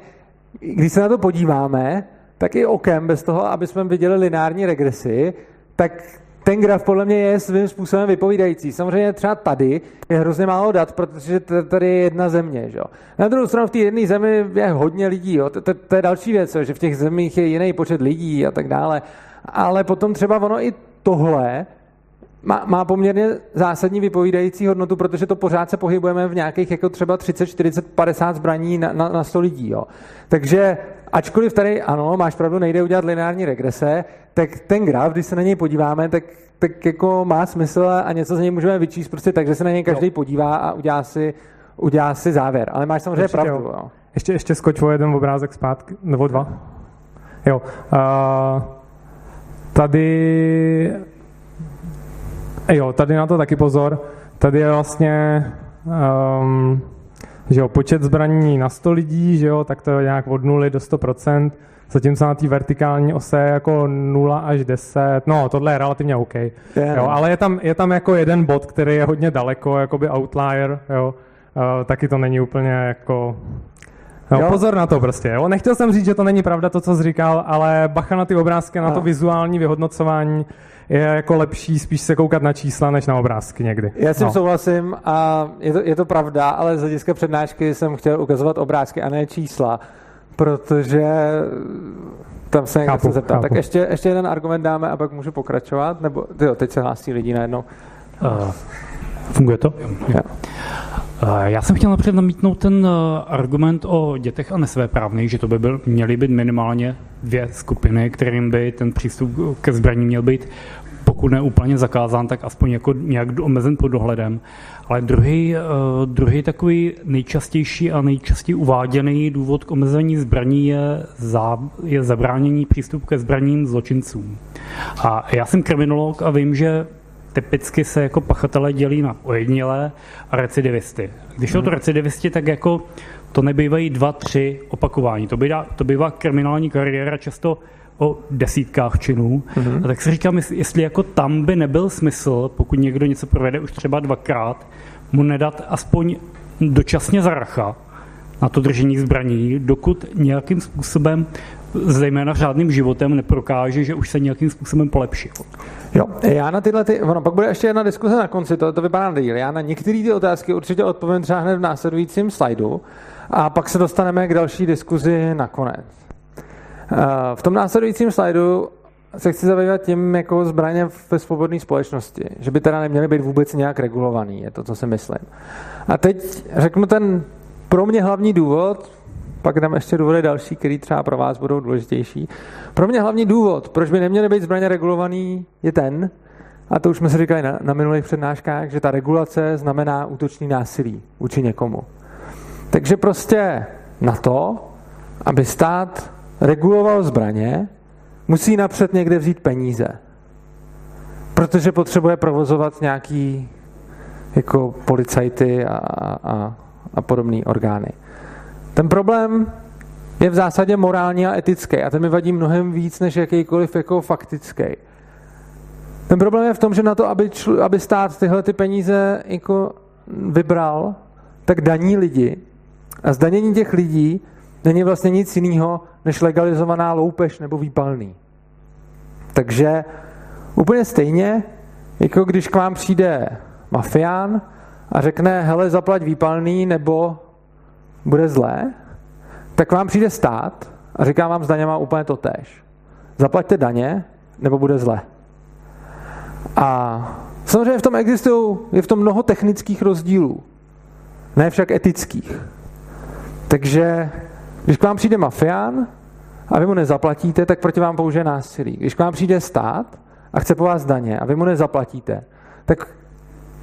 [SPEAKER 1] když se na to podíváme, tak i okem, bez toho, aby jsme viděli lineární regresi, tak ten graf podle mě je svým způsobem vypovídající. Samozřejmě třeba tady je hrozně málo dat, protože tady je jedna země. Že? Na druhou stranu v té jedné zemi je hodně lidí. Jo? To, je další věc, že v těch zemích je jiný počet lidí a tak dále. Ale potom třeba ono i tohle má, má poměrně zásadní vypovídající hodnotu, protože to pořád se pohybujeme v nějakých jako třeba 30, 40, 50 zbraní na, na, na 100 lidí. Jo. Takže ačkoliv tady, ano, máš pravdu, nejde udělat lineární regrese, tak ten graf, když se na něj podíváme, tak, tak jako má smysl a něco z něj můžeme vyčíst prostě tak, že se na něj každý podívá a udělá si, udělá si závěr. Ale máš samozřejmě Určitě pravdu. Jo.
[SPEAKER 4] Ještě, ještě skoč o jeden obrázek zpátky, nebo dva. Jo. Uh, tady Jo, tady na to taky pozor. Tady je vlastně um, že jo, počet zbraní na 100 lidí, že jo, tak to je nějak od 0 do 100%, zatímco na té vertikální ose je jako 0 až 10, no tohle je relativně OK, yeah. jo, ale je tam, je tam jako jeden bod, který je hodně daleko, jakoby outlier, jo, uh, taky to není úplně jako No, jo. pozor na to prostě. Jo. Nechtěl jsem říct, že to není pravda to, co jsi říkal, ale bacha na ty obrázky, na no. to vizuální vyhodnocování je jako lepší spíš se koukat na čísla, než na obrázky někdy.
[SPEAKER 1] Já s tím no. souhlasím a je to, je to pravda, ale z hlediska přednášky jsem chtěl ukazovat obrázky a ne čísla, protože tam se někdo chce zeptat. Tak ještě, ještě jeden argument dáme a pak můžu pokračovat, nebo tyjo, teď se hlásí lidi najednou. Uh,
[SPEAKER 5] funguje to? Jo. Já jsem chtěl napřed namítnout ten argument o dětech a nesvéprávných, že to by byl, měly být minimálně dvě skupiny, kterým by ten přístup ke zbraní měl být pokud ne úplně zakázán, tak aspoň jako nějak omezen pod dohledem. Ale druhý, druhý takový nejčastější a nejčastěji uváděný důvod k omezení zbraní je, za, je zabránění přístupu ke zbraním zločincům. A já jsem kriminolog a vím, že typicky se jako pachatelé dělí na ojedinělé a recidivisty. Když jsou to mhm. recidivisti, tak jako to nebývají dva, tři opakování. To bývá, to bývá kriminální kariéra často o desítkách činů. Mm-hmm. A tak si říkám, jestli jako tam by nebyl smysl, pokud někdo něco provede už třeba dvakrát, mu nedat aspoň dočasně zaracha na to držení zbraní, dokud nějakým způsobem zejména řádným životem neprokáže, že už se nějakým způsobem polepšil.
[SPEAKER 1] Jo, já na tyhle, ty, ono, pak bude ještě jedna diskuse na konci, to, to vypadá na díl. Já na některé ty otázky určitě odpovím třeba hned v následujícím slajdu a pak se dostaneme k další diskuzi nakonec. Eh, v tom následujícím slajdu se chci zabývat tím jako zbraně ve svobodné společnosti, že by teda neměly být vůbec nějak regulovaný, je to, co si myslím. A teď řeknu ten pro mě hlavní důvod, pak dám ještě důvody další, které třeba pro vás budou důležitější. Pro mě hlavní důvod, proč by neměly být zbraně regulovaný, je ten, a to už jsme si říkali na, na minulých přednáškách, že ta regulace znamená útočný násilí vůči někomu. Takže prostě na to, aby stát reguloval zbraně, musí napřed někde vzít peníze. Protože potřebuje provozovat nějaký jako policajty a, a, a podobné orgány. Ten problém je v zásadě morální a etický a ten mi vadí mnohem víc než jakýkoliv jako faktický. Ten problém je v tom, že na to, aby, čl, aby stát tyhle ty peníze jako vybral, tak daní lidi. A zdanění těch lidí není vlastně nic jiného, než legalizovaná loupež nebo výpalný. Takže úplně stejně, jako když k vám přijde mafián a řekne, hele, zaplať výpalný, nebo bude zlé, tak vám přijde stát a říká vám s daněma úplně to tež. Zaplaťte daně, nebo bude zlé. A samozřejmě v tom existují, je v tom mnoho technických rozdílů, ne však etických. Takže když k vám přijde mafián a vy mu nezaplatíte, tak proti vám použije násilí. Když k vám přijde stát a chce po vás daně a vy mu nezaplatíte, tak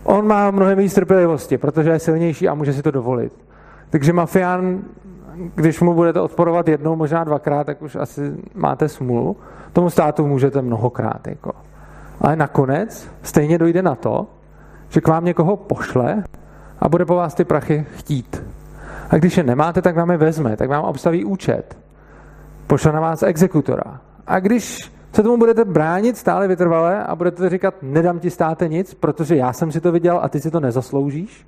[SPEAKER 1] on má mnohem víc trpělivosti, protože je silnější a může si to dovolit. Takže mafián, když mu budete odporovat jednou, možná dvakrát, tak už asi máte smůlu. Tomu státu můžete mnohokrát. Jako. Ale nakonec stejně dojde na to, že k vám někoho pošle a bude po vás ty prachy chtít. A když je nemáte, tak vám je vezme, tak vám obstaví účet. Pošle na vás exekutora. A když se tomu budete bránit stále vytrvalé a budete říkat, nedám ti státe nic, protože já jsem si to vydělal a ty si to nezasloužíš,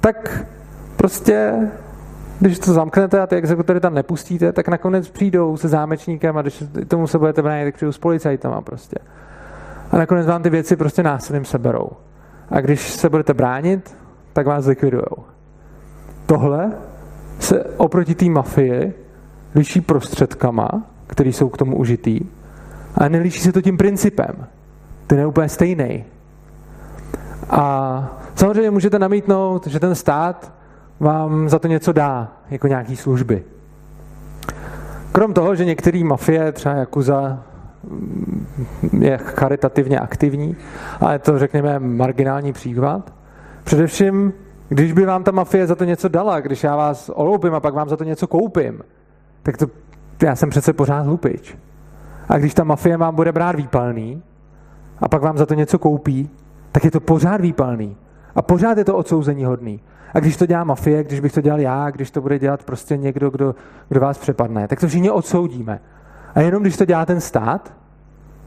[SPEAKER 1] tak prostě když to zamknete a ty exekutory tam nepustíte, tak nakonec přijdou se zámečníkem a když tomu se budete bránit, tak přijdou s policajtama prostě. A nakonec vám ty věci prostě násilím seberou. A když se budete bránit, tak vás zlikvidujou. Tohle se oproti té mafii liší prostředkama, které jsou k tomu užitý, a nelíší se to tím principem. Ten je úplně stejný. A samozřejmě můžete namítnout, že ten stát vám za to něco dá, jako nějaký služby. Krom toho, že některé mafie, třeba Jakuza, mm, je charitativně aktivní, ale to řekněme marginální příklad. Především, když by vám ta mafie za to něco dala, když já vás oloupím a pak vám za to něco koupím, tak to já jsem přece pořád hlupič. A když ta mafie vám bude brát výpalný a pak vám za to něco koupí, tak je to pořád výpalný. A pořád je to odsouzení hodný. A když to dělá mafie, když bych to dělal já, když to bude dělat prostě někdo, kdo, kdo vás přepadne, tak to všichni odsoudíme. A jenom když to dělá ten stát,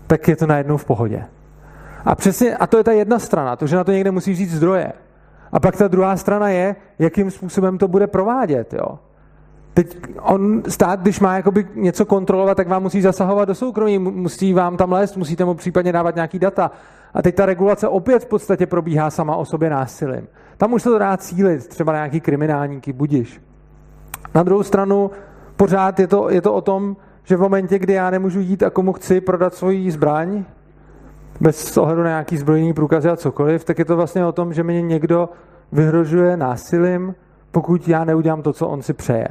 [SPEAKER 1] tak je to najednou v pohodě. A přesně, a to je ta jedna strana, to, že na to někde musí říct zdroje. A pak ta druhá strana je, jakým způsobem to bude provádět. Jo? Teď on, stát, když má jakoby něco kontrolovat, tak vám musí zasahovat do soukromí, musí vám tam lézt, musíte mu případně dávat nějaký data. A teď ta regulace opět v podstatě probíhá sama o sobě násilím. Tam už se to dá cílit, třeba na nějaký kriminálníky, budiš. Na druhou stranu pořád je to, je to o tom, že v momentě, kdy já nemůžu jít a komu chci prodat svoji zbraň, bez ohledu na nějaký zbrojní průkazy a cokoliv, tak je to vlastně o tom, že mě někdo vyhrožuje násilím, pokud já neudělám to, co on si přeje.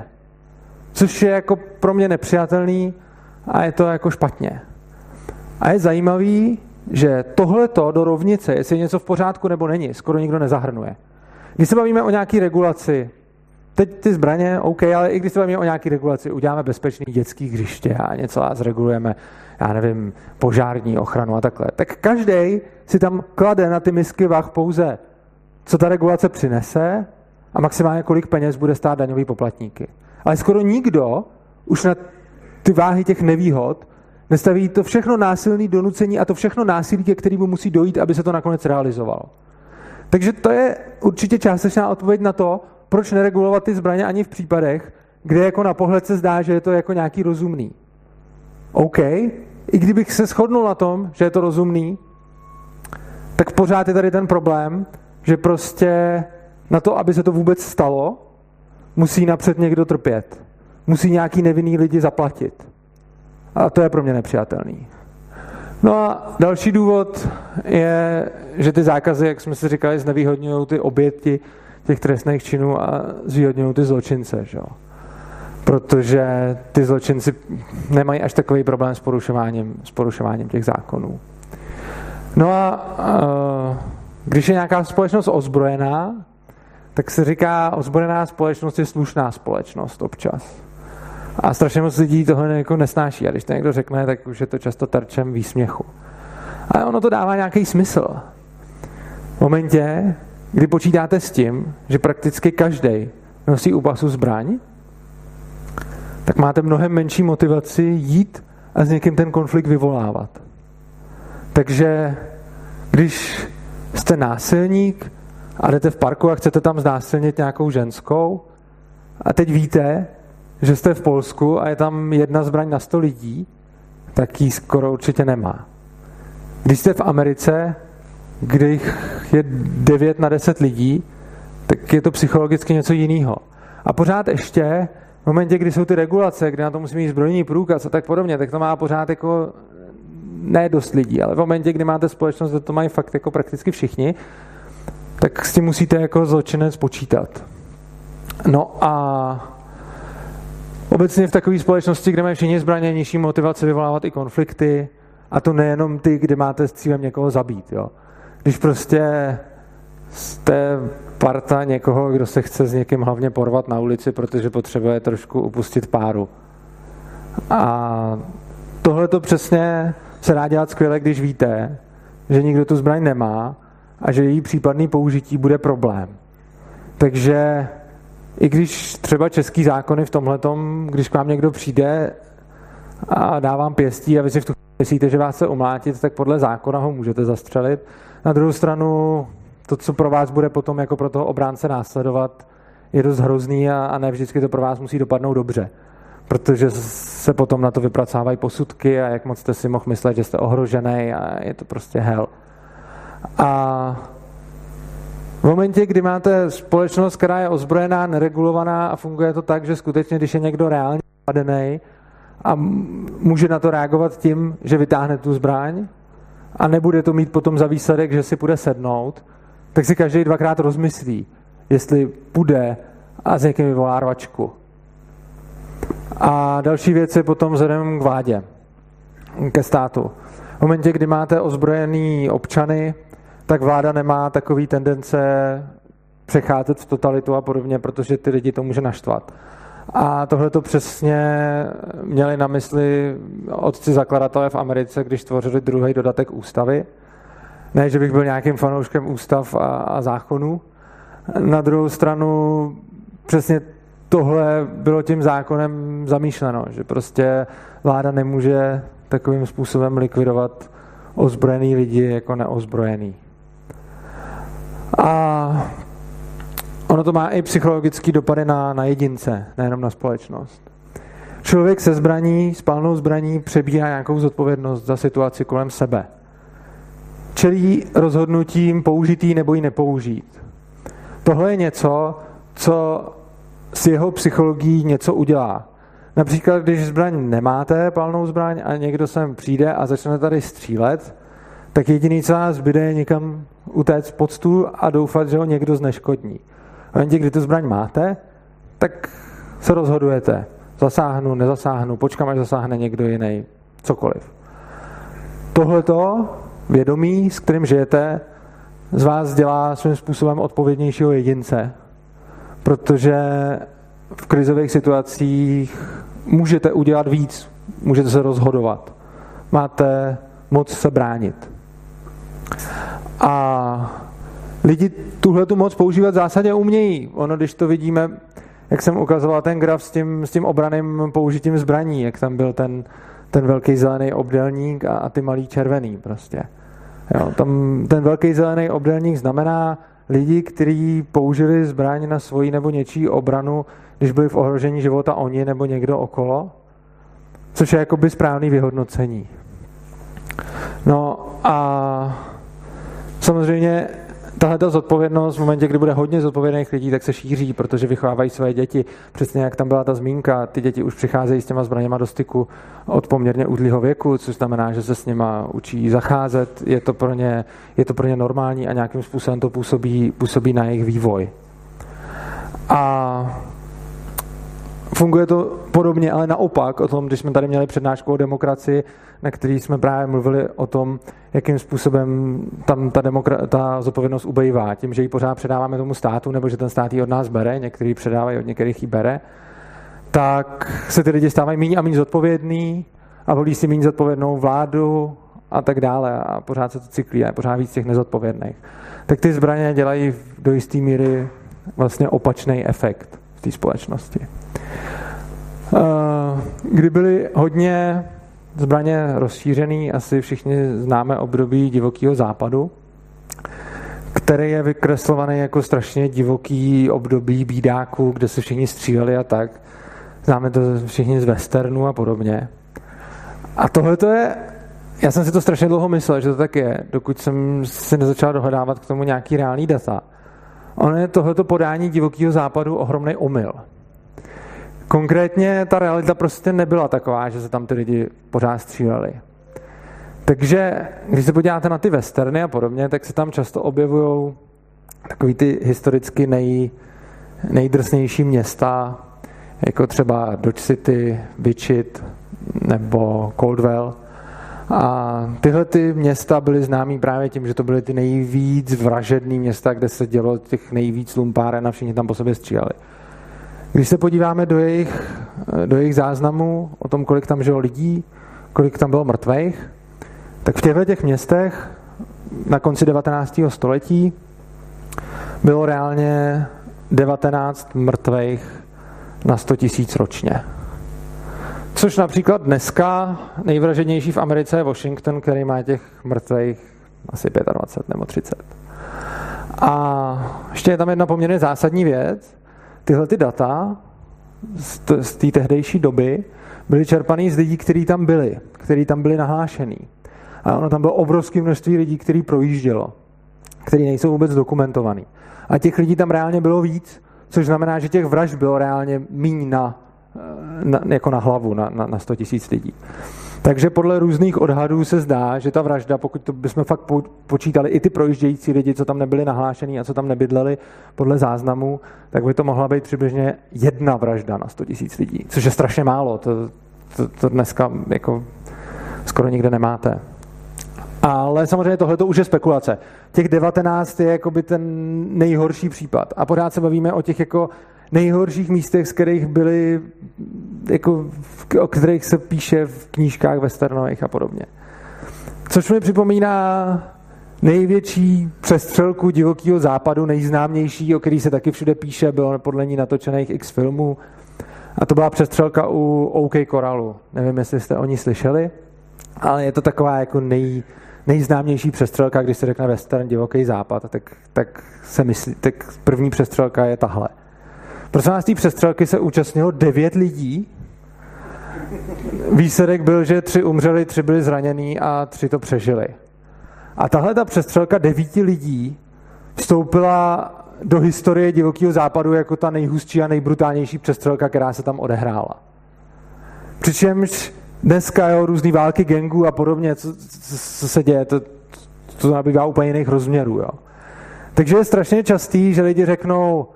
[SPEAKER 1] Což je jako pro mě nepřijatelný a je to jako špatně. A je zajímavý, že tohleto do rovnice, jestli je něco v pořádku nebo není, skoro nikdo nezahrnuje. Když se bavíme o nějaké regulaci, teď ty zbraně, OK, ale i když se bavíme o nějaké regulaci, uděláme bezpečný dětský hřiště a něco a zregulujeme, já nevím, požární ochranu a takhle, tak každý si tam klade na ty misky vah pouze, co ta regulace přinese a maximálně kolik peněz bude stát daňový poplatníky. Ale skoro nikdo už na ty váhy těch nevýhod nestaví to všechno násilný donucení a to všechno násilí, ke kterému musí dojít, aby se to nakonec realizovalo. Takže to je určitě částečná odpověď na to, proč neregulovat ty zbraně ani v případech, kde jako na pohled se zdá, že je to jako nějaký rozumný. OK, i kdybych se shodnul na tom, že je to rozumný, tak pořád je tady ten problém, že prostě na to, aby se to vůbec stalo, musí napřed někdo trpět. Musí nějaký nevinný lidi zaplatit. A to je pro mě nepřijatelný. No a další důvod je, že ty zákazy, jak jsme si říkali, znevýhodňují ty oběti těch trestných činů a zvýhodňují ty zločince. Že? Protože ty zločinci nemají až takový problém s porušováním, s porušováním těch zákonů. No a když je nějaká společnost ozbrojená, tak se říká, ozbrojená společnost je slušná společnost občas. A strašně moc lidí tohle jako nesnáší. A když to někdo řekne, tak už je to často terčem výsměchu. Ale ono to dává nějaký smysl. V momentě, kdy počítáte s tím, že prakticky každý nosí u pasu zbraň, tak máte mnohem menší motivaci jít a s někým ten konflikt vyvolávat. Takže když jste násilník a jdete v parku a chcete tam znásilnit nějakou ženskou a teď víte, že jste v Polsku a je tam jedna zbraň na 100 lidí, tak ji skoro určitě nemá. Když jste v Americe, kde jich je 9 na 10 lidí, tak je to psychologicky něco jiného. A pořád ještě, v momentě, kdy jsou ty regulace, kdy na to musí mít zbrojní průkaz a tak podobně, tak to má pořád jako ne dost lidí, ale v momentě, kdy máte společnost, kde to mají fakt jako prakticky všichni, tak s tím musíte jako zločinec počítat. No a Obecně v takové společnosti, kde mají všichni zbraně, nižší motivace vyvolávat i konflikty, a to nejenom ty, kde máte s cílem někoho zabít. Jo. Když prostě jste parta někoho, kdo se chce s někým hlavně porvat na ulici, protože potřebuje trošku upustit páru. A tohle to přesně se dá dělat skvěle, když víte, že nikdo tu zbraň nemá a že její případný použití bude problém. Takže i když třeba český zákony v tomhle, když k vám někdo přijde a dá vám pěstí a vy si v tu myslíte, že vás chce umlátit, tak podle zákona ho můžete zastřelit. Na druhou stranu, to, co pro vás bude potom jako pro toho obránce následovat, je dost hrozný a, a ne vždycky to pro vás musí dopadnout dobře. Protože se potom na to vypracávají posudky a jak moc jste si mohl myslet, že jste ohrožený a je to prostě hell. A v momentě, kdy máte společnost, která je ozbrojená, neregulovaná a funguje to tak, že skutečně, když je někdo reálně napadený a může na to reagovat tím, že vytáhne tu zbraň a nebude to mít potom za výsledek, že si půjde sednout, tak si každý dvakrát rozmyslí, jestli půjde a s někým vyvolá rvačku. A další věc je potom vzhledem k vládě, ke státu. V momentě, kdy máte ozbrojený občany, tak vláda nemá takový tendence přecházet v totalitu a podobně, protože ty lidi to může naštvat. A tohle to přesně měli na mysli otci zakladatelé v Americe, když tvořili druhý dodatek ústavy. Ne, že bych byl nějakým fanouškem ústav a, a zákonů. Na druhou stranu přesně tohle bylo tím zákonem zamýšleno, že prostě vláda nemůže takovým způsobem likvidovat ozbrojený lidi jako neozbrojený. A ono to má i psychologické dopady na, na jedince, nejenom na společnost. Člověk se zbraní, s palnou zbraní přebírá nějakou zodpovědnost za situaci kolem sebe. Čelí rozhodnutím použitý nebo ji nepoužít. Tohle je něco, co s jeho psychologií něco udělá. Například, když zbraň nemáte, palnou zbraň, a někdo sem přijde a začne tady střílet, tak jediný, co vás zbyde, je někam utéct pod stůl a doufat, že ho někdo zneškodní. A momentě, kdy tu zbraň máte, tak se rozhodujete. Zasáhnu, nezasáhnu, počkám, až zasáhne někdo jiný, cokoliv. Tohleto vědomí, s kterým žijete, z vás dělá svým způsobem odpovědnějšího jedince. Protože v krizových situacích můžete udělat víc, můžete se rozhodovat. Máte moc se bránit. A lidi tuhle tu moc používat v zásadě umějí. Ono, když to vidíme, jak jsem ukazoval ten graf s tím, s tím obraným použitím zbraní, jak tam byl ten, ten velký zelený obdelník a, a ty malý červený prostě. Jo, tam ten velký zelený obdelník znamená lidi, kteří použili zbraň na svoji nebo něčí obranu, když byli v ohrožení života oni nebo někdo okolo, což je jakoby správný vyhodnocení. No a samozřejmě tahle zodpovědnost v momentě, kdy bude hodně zodpovědných lidí, tak se šíří, protože vychovávají své děti. Přesně jak tam byla ta zmínka, ty děti už přicházejí s těma zbraněma do styku od poměrně údlého věku, což znamená, že se s nima učí zacházet. Je to pro ně, je to pro ně normální a nějakým způsobem to působí, působí na jejich vývoj. A funguje to podobně, ale naopak, o tom, když jsme tady měli přednášku o demokracii, na který jsme právě mluvili o tom, jakým způsobem tam ta, demokra- ta zodpovědnost ubejvá. Tím, že ji pořád předáváme tomu státu, nebo že ten stát ji od nás bere, některý předávají, od některých ji bere, tak se ty lidi stávají méně a méně zodpovědný a volí si méně zodpovědnou vládu a tak dále a pořád se to cyklí a pořád víc těch nezodpovědných. Tak ty zbraně dělají do jisté míry vlastně opačný efekt v té společnosti. Eh, kdy byly hodně zbraně rozšířený, asi všichni známe období divokého západu, který je vykreslovaný jako strašně divoký období bídáků, kde se všichni stříleli a tak. Známe to všichni z westernu a podobně. A tohle to je, já jsem si to strašně dlouho myslel, že to tak je, dokud jsem si nezačal dohledávat k tomu nějaký reálný data. Ono je tohleto podání divokého západu ohromný omyl. Konkrétně ta realita prostě nebyla taková, že se tam ty lidi pořád stříleli. Takže když se podíváte na ty westerny a podobně, tak se tam často objevují takový ty historicky nej, nejdrsnější města, jako třeba Dodge City, Wichita nebo Coldwell. A tyhle ty města byly známý právě tím, že to byly ty nejvíc vražedné města, kde se dělo těch nejvíc lumpáren a všichni tam po sobě stříleli. Když se podíváme do jejich, do jejich záznamů o tom, kolik tam žilo lidí, kolik tam bylo mrtvých, tak v těchto těch městech na konci 19. století bylo reálně 19 mrtvých na 100 tisíc ročně. Což například dneska nejvraženější v Americe je Washington, který má těch mrtvých asi 25 nebo 30. A ještě je tam jedna poměrně zásadní věc, tyhle ty data z té tehdejší doby byly čerpaný z lidí, kteří tam byli, kteří tam byli nahlášený. A ono tam bylo obrovské množství lidí, který projíždělo, který nejsou vůbec dokumentovaný. A těch lidí tam reálně bylo víc, což znamená, že těch vražd bylo reálně míň na, na, jako na hlavu, na, na, na 100 tisíc lidí. Takže podle různých odhadů se zdá, že ta vražda, pokud to bychom fakt počítali i ty projíždějící lidi, co tam nebyli nahlášení a co tam nebydleli podle záznamu, tak by to mohla být přibližně jedna vražda na 100 tisíc lidí, což je strašně málo. To, to, to dneska jako skoro nikde nemáte. Ale samozřejmě tohle to už je spekulace. Těch 19 je jakoby ten nejhorší případ. A pořád se bavíme o těch jako nejhorších místech, z kterých byly, jako, o kterých se píše v knížkách westernových a podobně. Což mi připomíná největší přestřelku divokého západu, nejznámější, o který se taky všude píše, bylo podle ní natočených x filmů. A to byla přestřelka u OK Koralu. Nevím, jestli jste o ní slyšeli, ale je to taková jako nej, nejznámější přestřelka, když se řekne western, divoký západ, tak, tak se myslí, tak první přestřelka je tahle. Prosím vás, té přestřelky se účastnilo devět lidí. Výsledek byl, že tři umřeli, tři byli zranění a tři to přežili. A tahle ta přestřelka devíti lidí vstoupila do historie divokého západu jako ta nejhustší a nejbrutálnější přestřelka, která se tam odehrála. Přičemž dneska jo, různý války gengů a podobně, co, co, co se děje, to, to nabývá úplně jiných rozměrů. Jo. Takže je strašně častý, že lidi řeknou,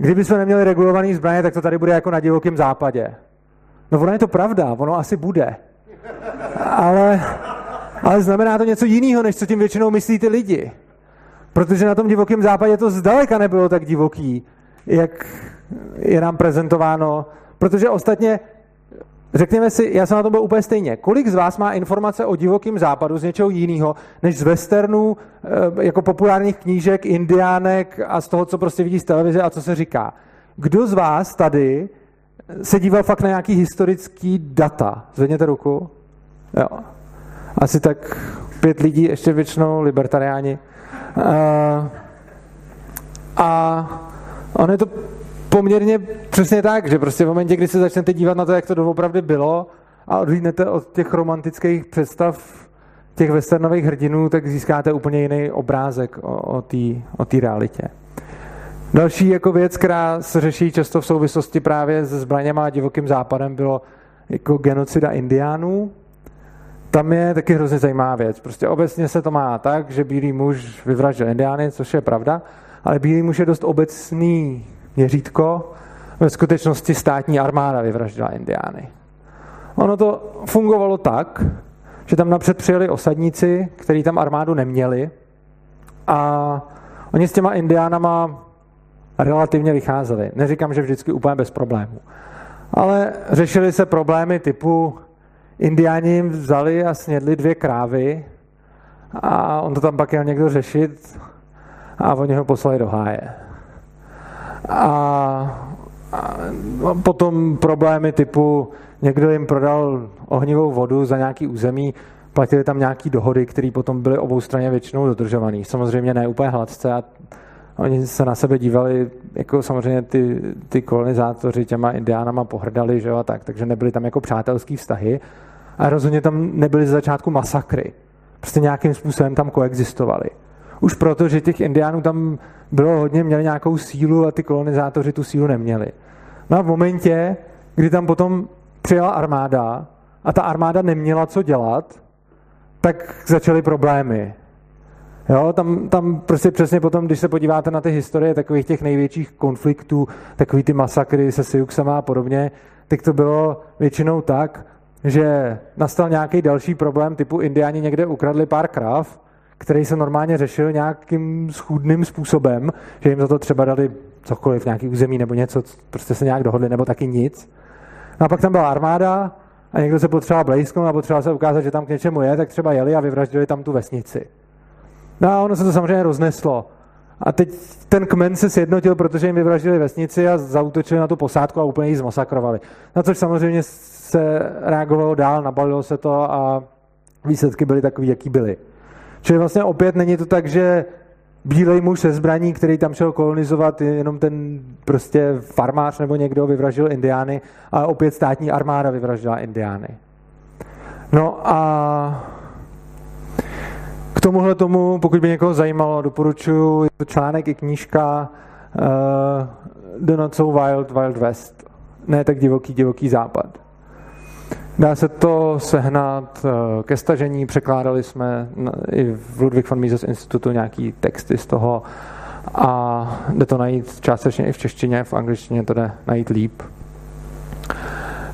[SPEAKER 1] Kdyby jsme neměli regulovaný zbraně, tak to tady bude jako na divokém západě. No ono je to pravda, ono asi bude. Ale, ale znamená to něco jiného, než co tím většinou myslí ty lidi. Protože na tom divokém západě to zdaleka nebylo tak divoký, jak je nám prezentováno. Protože ostatně Řekněme si, já jsem na tom byl úplně stejně. Kolik z vás má informace o divokém západu z něčeho jiného, než z westernů, eh, jako populárních knížek, indiánek a z toho, co prostě vidí z televize a co se říká? Kdo z vás tady se díval fakt na nějaký historický data? Zvedněte ruku. Jo. Asi tak pět lidí, ještě většinou libertariáni. Uh, a on je to poměrně přesně tak, že prostě v momentě, kdy se začnete dívat na to, jak to doopravdy bylo a odhlídnete od těch romantických představ těch westernových hrdinů, tak získáte úplně jiný obrázek o, o té o realitě. Další jako věc, která se řeší často v souvislosti právě se zbraněma a divokým západem, bylo jako genocida indiánů. Tam je taky hrozně zajímavá věc. Prostě obecně se to má tak, že bílý muž vyvraždil indiány, což je pravda, ale bílý muž je dost obecný měřítko, ve skutečnosti státní armáda vyvraždila indiány. Ono to fungovalo tak, že tam napřed přijeli osadníci, kteří tam armádu neměli a oni s těma indiánama relativně vycházeli. Neříkám, že vždycky úplně bez problémů. Ale řešili se problémy typu indiáni jim vzali a snědli dvě krávy a on to tam pak jel někdo řešit a oni ho poslali do háje. A, a potom problémy typu někdo jim prodal ohnivou vodu za nějaký území, platili tam nějaké dohody, které potom byly obou straně většinou dodržované. Samozřejmě ne úplně hladce a oni se na sebe dívali, jako samozřejmě ty, ty kolonizátoři těma indiánama pohrdali, že a tak, takže nebyly tam jako přátelský vztahy a rozhodně tam nebyly z začátku masakry. Prostě nějakým způsobem tam koexistovali. Už proto, že těch indiánů tam bylo hodně, měli nějakou sílu a ty kolonizátoři tu sílu neměli. No a v momentě, kdy tam potom přijela armáda a ta armáda neměla co dělat, tak začaly problémy. Jo, tam, tam prostě přesně potom, když se podíváte na ty historie takových těch největších konfliktů, takový ty masakry se Siuxama a podobně, tak to bylo většinou tak, že nastal nějaký další problém, typu indiáni někde ukradli pár krav který se normálně řešil nějakým schůdným způsobem, že jim za to třeba dali cokoliv, nějaký území nebo něco, prostě se nějak dohodli, nebo taky nic. No a pak tam byla armáda a někdo se potřeboval blízkout a potřeboval se ukázat, že tam k něčemu je, tak třeba jeli a vyvraždili tam tu vesnici. No a ono se to samozřejmě rozneslo. A teď ten kmen se sjednotil, protože jim vyvraždili vesnici a zautočili na tu posádku a úplně ji zmasakrovali. Na což samozřejmě se reagovalo dál, nabalilo se to a výsledky byly takový, jaký byly. Čili vlastně opět není to tak, že bílej muž se zbraní, který tam šel kolonizovat, jenom ten prostě farmář nebo někdo vyvražil indiány a opět státní armáda vyvraždila indiány. No a k tomuhle tomu, pokud by někoho zajímalo, doporučuji je to článek i knížka uh, The Not So Wild Wild West. Ne tak divoký, divoký západ. Dá se to sehnat eh, ke stažení, překládali jsme i v Ludwig von Mises institutu nějaký texty z toho a jde to najít částečně i v češtině, v angličtině to jde najít líp.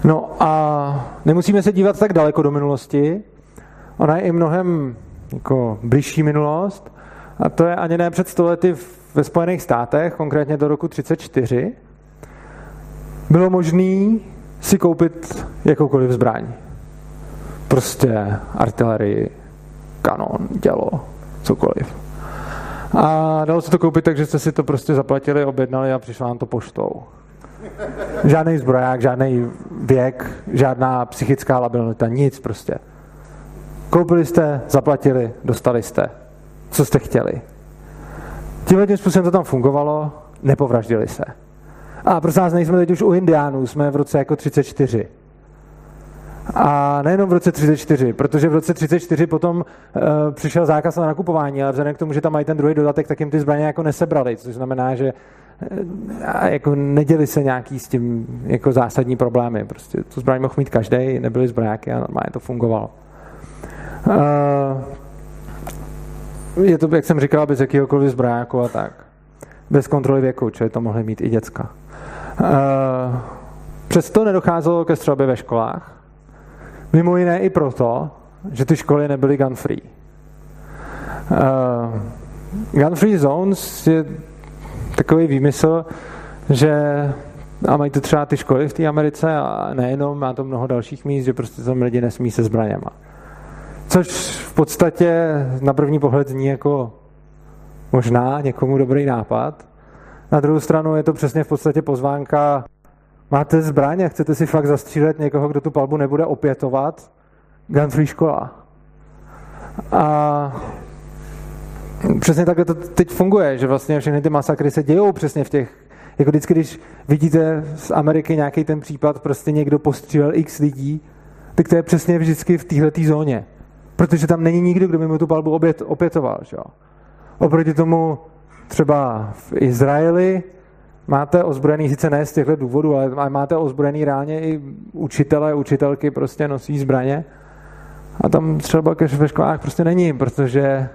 [SPEAKER 1] No a nemusíme se dívat tak daleko do minulosti, ona je i mnohem jako blížší minulost a to je ani ne před stolety ve Spojených státech, konkrétně do roku 34, bylo možné si koupit jakoukoliv zbraň. Prostě artilerii, kanon, dělo, cokoliv. A dalo se to koupit tak, že jste si to prostě zaplatili, objednali a přišlo vám to poštou. Žádný zbroják, žádný věk, žádná psychická labilita, nic prostě. Koupili jste, zaplatili, dostali jste. Co jste chtěli. Tímhle tím způsobem to tam fungovalo, nepovraždili se. A prosím nás, nejsme teď už u Indiánů, jsme v roce jako 34. A nejenom v roce 34, protože v roce 34 potom uh, přišel zákaz na nakupování, ale vzhledem k tomu, že tam mají ten druhý dodatek, tak jim ty zbraně jako nesebrali, což znamená, že uh, jako neděli se nějaký s tím jako zásadní problémy. Prostě tu zbraň mohl mít každý, nebyly zbraňáky a normálně to fungovalo. Uh, je to, jak jsem říkal, bez jakýhokoliv zbraňáku a tak. Bez kontroly věku, čili to mohly mít i děcka. Uh, přesto nedocházelo ke střelbě ve školách. Mimo jiné i proto, že ty školy nebyly gun-free. Uh, gun-free zones je takový výmysl, že a mají to třeba ty školy v té Americe a nejenom, má to mnoho dalších míst, že prostě tam lidi nesmí se zbraněma. Což v podstatě na první pohled zní jako možná někomu dobrý nápad. Na druhou stranu je to přesně v podstatě pozvánka máte zbraně, chcete si fakt zastřílet někoho, kdo tu palbu nebude opětovat, gun free škola. A přesně takhle to teď funguje, že vlastně všechny ty masakry se dějou přesně v těch, jako vždycky, když vidíte z Ameriky nějaký ten případ, prostě někdo postřílel x lidí, tak to je přesně vždycky v téhle zóně. Protože tam není nikdo, kdo by mu tu palbu opět, opětoval. Že? Oproti tomu třeba v Izraeli máte ozbrojený, sice ne z těchto důvodů, ale máte ozbrojený reálně i učitele, učitelky prostě nosí zbraně. A tam třeba ve školách prostě není, protože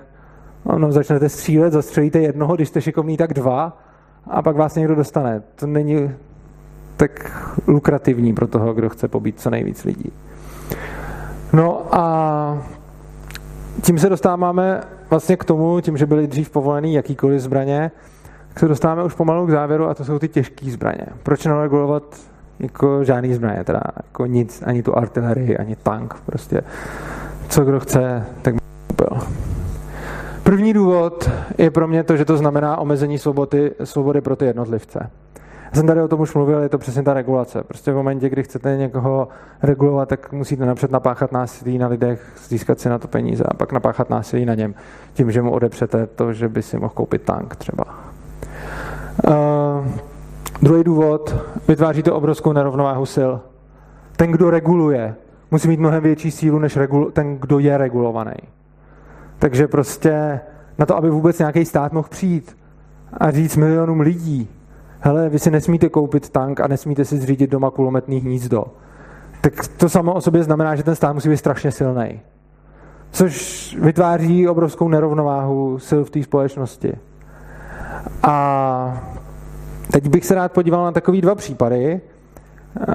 [SPEAKER 1] ono, začnete střílet, zastřelíte jednoho, když jste šikovný, tak dva a pak vás někdo dostane. To není tak lukrativní pro toho, kdo chce pobít co nejvíc lidí. No a tím se dostáváme vlastně k tomu, tím, že byly dřív povolený jakýkoliv zbraně, tak se dostáváme už pomalu k závěru a to jsou ty těžké zbraně. Proč neregulovat jako žádný zbraně, teda jako nic, ani tu artilerii, ani tank, prostě co kdo chce, tak byl. První důvod je pro mě to, že to znamená omezení svobody, svobody pro ty jednotlivce. Já jsem tady o tom už mluvil, je to přesně ta regulace. Prostě v momentě, kdy chcete někoho regulovat, tak musíte napřed napáchat násilí na lidech, získat si na to peníze a pak napáchat násilí na něm, tím, že mu odepřete to, že by si mohl koupit tank třeba. Uh, druhý důvod, vytváří to obrovskou nerovnováhu sil. Ten, kdo reguluje, musí mít mnohem větší sílu, než regul- ten, kdo je regulovaný. Takže prostě na to, aby vůbec nějaký stát mohl přijít a říct milionům lidí, hele, vy si nesmíte koupit tank a nesmíte si zřídit doma kulometný hnízdo. Tak to samo o sobě znamená, že ten stát musí být strašně silný. Což vytváří obrovskou nerovnováhu sil v té společnosti. A teď bych se rád podíval na takový dva případy, eh,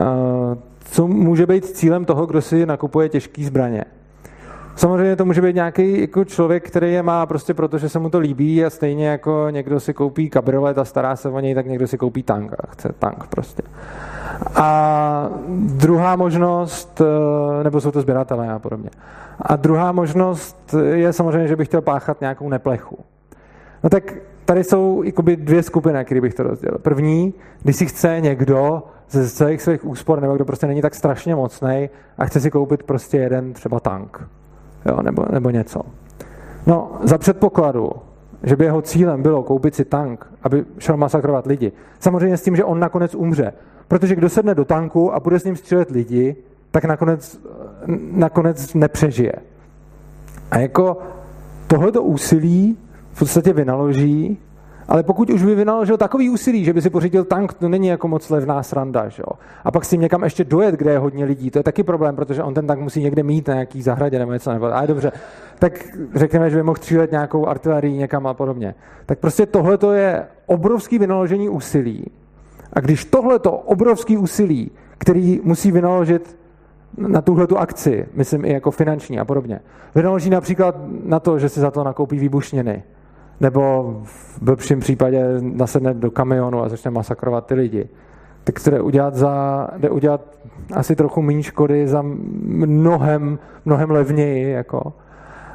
[SPEAKER 1] co může být cílem toho, kdo si nakupuje těžké zbraně. Samozřejmě to může být nějaký jako člověk, který je má prostě proto, že se mu to líbí a stejně jako někdo si koupí kabriolet a stará se o něj, tak někdo si koupí tank a chce tank prostě. A druhá možnost, eh, nebo jsou to sběratelé a podobně. A druhá možnost je samozřejmě, že bych chtěl páchat nějakou neplechu. No tak tady jsou dvě skupiny, které bych to rozdělil. První, když si chce někdo ze celých svých úspor, nebo kdo prostě není tak strašně mocný a chce si koupit prostě jeden třeba tank, jo, nebo, nebo něco. No, za předpokladu, že by jeho cílem bylo koupit si tank, aby šel masakrovat lidi. Samozřejmě s tím, že on nakonec umře. Protože kdo sedne do tanku a bude s ním střílet lidi, tak nakonec, nakonec nepřežije. A jako tohleto úsilí v podstatě vynaloží, ale pokud už by vynaložil takový úsilí, že by si pořídil tank, to není jako moc levná sranda, že jo? A pak si někam ještě dojet, kde je hodně lidí, to je taky problém, protože on ten tank musí někde mít na nějaký zahradě nebo něco. Nebo, ale dobře, tak řekněme, že by mohl střílet nějakou artilerii někam a podobně. Tak prostě tohle je obrovský vynaložení úsilí. A když tohleto obrovský úsilí, který musí vynaložit na tuhle tu akci, myslím i jako finanční a podobně. Vynaloží například na to, že si za to nakoupí výbušněny, nebo v blbším případě nasedne do kamionu a začne masakrovat ty lidi. Tak to jde udělat, za, jde udělat asi trochu méně škody za mnohem, mnohem levněji. Jako.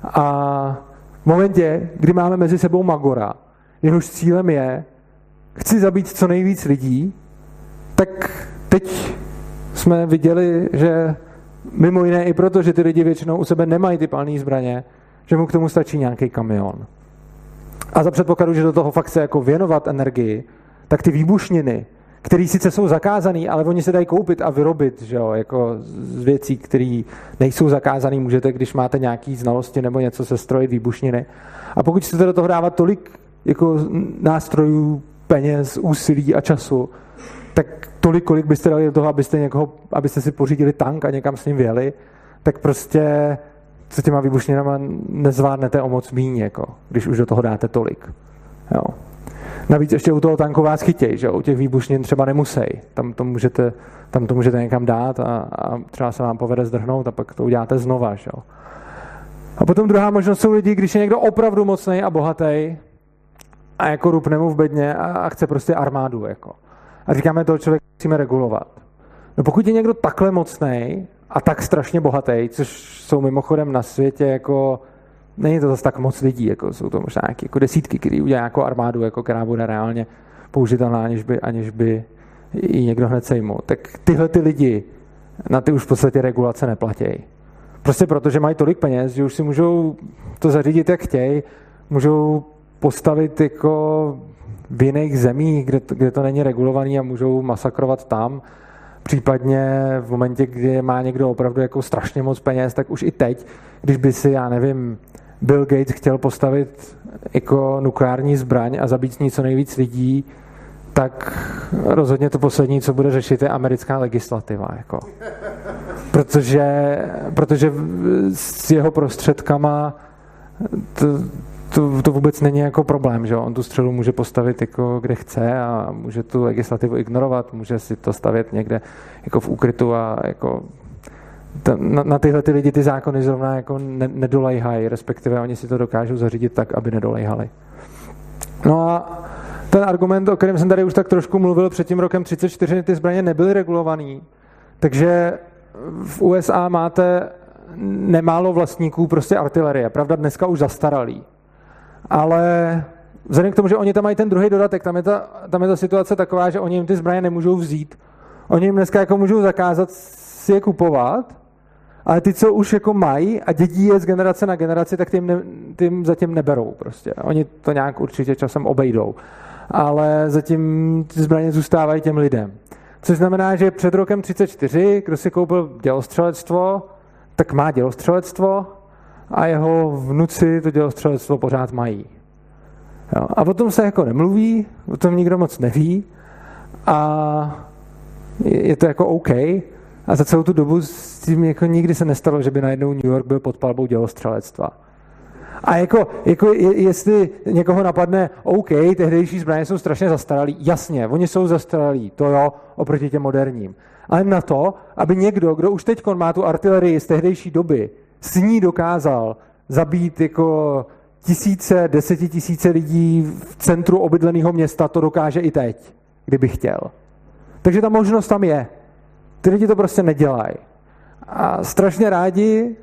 [SPEAKER 1] A v momentě, kdy máme mezi sebou Magora, jehož cílem je, chci zabít co nejvíc lidí, tak teď jsme viděli, že Mimo jiné i proto, že ty lidi většinou u sebe nemají ty palné zbraně, že mu k tomu stačí nějaký kamion. A za předpokladu, že do toho fakt chce jako věnovat energii, tak ty výbušniny, které sice jsou zakázané, ale oni se dají koupit a vyrobit, že jo, jako z věcí, které nejsou zakázané, můžete, když máte nějaké znalosti nebo něco se strojit výbušniny. A pokud chcete do toho dávat tolik jako nástrojů, peněz, úsilí a času, tak tolik, kolik byste dali do toho, abyste, někoho, abyste si pořídili tank a někam s ním vyjeli, tak prostě se těma výbušninama nezvládnete o moc míň, jako, když už do toho dáte tolik. Jo. Navíc ještě u toho tanku vás chytěj, že u těch výbušnin třeba nemusej. Tam to můžete, tam to můžete někam dát a, a třeba se vám povede zdrhnout a pak to uděláte znova. Že? A potom druhá možnost jsou lidi, když je někdo opravdu mocný a bohatý a jako rupne mu v bedně a, a chce prostě armádu. Jako. A říkáme, toho člověka musíme regulovat. No pokud je někdo takhle mocný a tak strašně bohatý, což jsou mimochodem na světě jako není to zase tak moc lidí, jako jsou to možná nějaké jako desítky, který udělá jako armádu, jako která bude reálně použitelná, aniž by, aniž by ji někdo hned sejmul. Tak tyhle ty lidi na ty už v podstatě regulace neplatí. Prostě proto, že mají tolik peněz, že už si můžou to zařídit, jak chtějí, můžou postavit jako v jiných zemích, kde to, kde to není regulovaný a můžou masakrovat tam. Případně v momentě, kdy má někdo opravdu jako strašně moc peněz, tak už i teď, když by si, já nevím, Bill Gates chtěl postavit jako nukleární zbraň a zabít s ní co nejvíc lidí, tak rozhodně to poslední, co bude řešit, je americká legislativa. Jako. Protože, protože s jeho prostředkama to, to, to vůbec není jako problém, že on tu střelu může postavit jako kde chce a může tu legislativu ignorovat, může si to stavět někde jako v úkrytu a jako na, na tyhle ty lidi ty zákony zrovna jako ne, nedolejhají, respektive oni si to dokážou zařídit tak, aby nedolejhali. No a ten argument, o kterém jsem tady už tak trošku mluvil před tím rokem 34, ty zbraně nebyly regulovaný, takže v USA máte nemálo vlastníků prostě artilerie. Pravda, dneska už zastaralý ale vzhledem k tomu, že oni tam mají ten druhý dodatek, tam je ta, tam je ta situace taková, že oni jim ty zbraně nemůžou vzít. Oni jim dneska jako můžou zakázat si je kupovat, ale ty, co už jako mají a dědí je z generace na generaci, tak tím, ne, tím zatím neberou prostě. Oni to nějak určitě časem obejdou. Ale zatím ty zbraně zůstávají těm lidem. Což znamená, že před rokem 34, kdo si koupil dělostřelectvo, tak má dělostřelectvo, a jeho vnuci to dělostřelectvo pořád mají. Jo. A o tom se jako nemluví, o tom nikdo moc neví a je to jako OK. A za celou tu dobu s tím jako nikdy se nestalo, že by najednou New York byl pod palbou dělostřelectva. A jako, jako jestli někoho napadne, OK, tehdejší zbraně jsou strašně zastaralý, jasně, oni jsou zastaralí, to jo, oproti těm moderním. Ale na to, aby někdo, kdo už teď má tu artilerii z tehdejší doby, s ní dokázal zabít jako tisíce, desetitisíce lidí v centru obydleného města, to dokáže i teď, kdyby chtěl. Takže ta možnost tam je. Ty lidi to prostě nedělají. A strašně rádi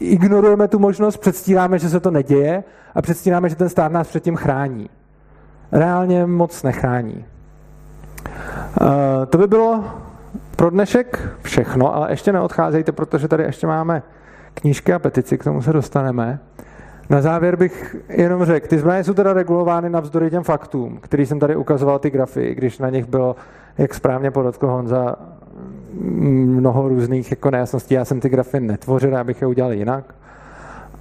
[SPEAKER 1] ignorujeme tu možnost, předstíráme, že se to neděje a předstíráme, že ten stát nás předtím chrání. Reálně moc nechrání. Uh, to by bylo pro dnešek všechno, ale ještě neodcházejte, protože tady ještě máme knížky a petici, k tomu se dostaneme. Na závěr bych jenom řekl, ty zbraně jsou teda regulovány navzdory těm faktům, který jsem tady ukazoval ty grafy, když na nich bylo, jak správně podotkl Honza, mnoho různých jako nejasností. Já jsem ty grafy netvořil, já bych je udělal jinak.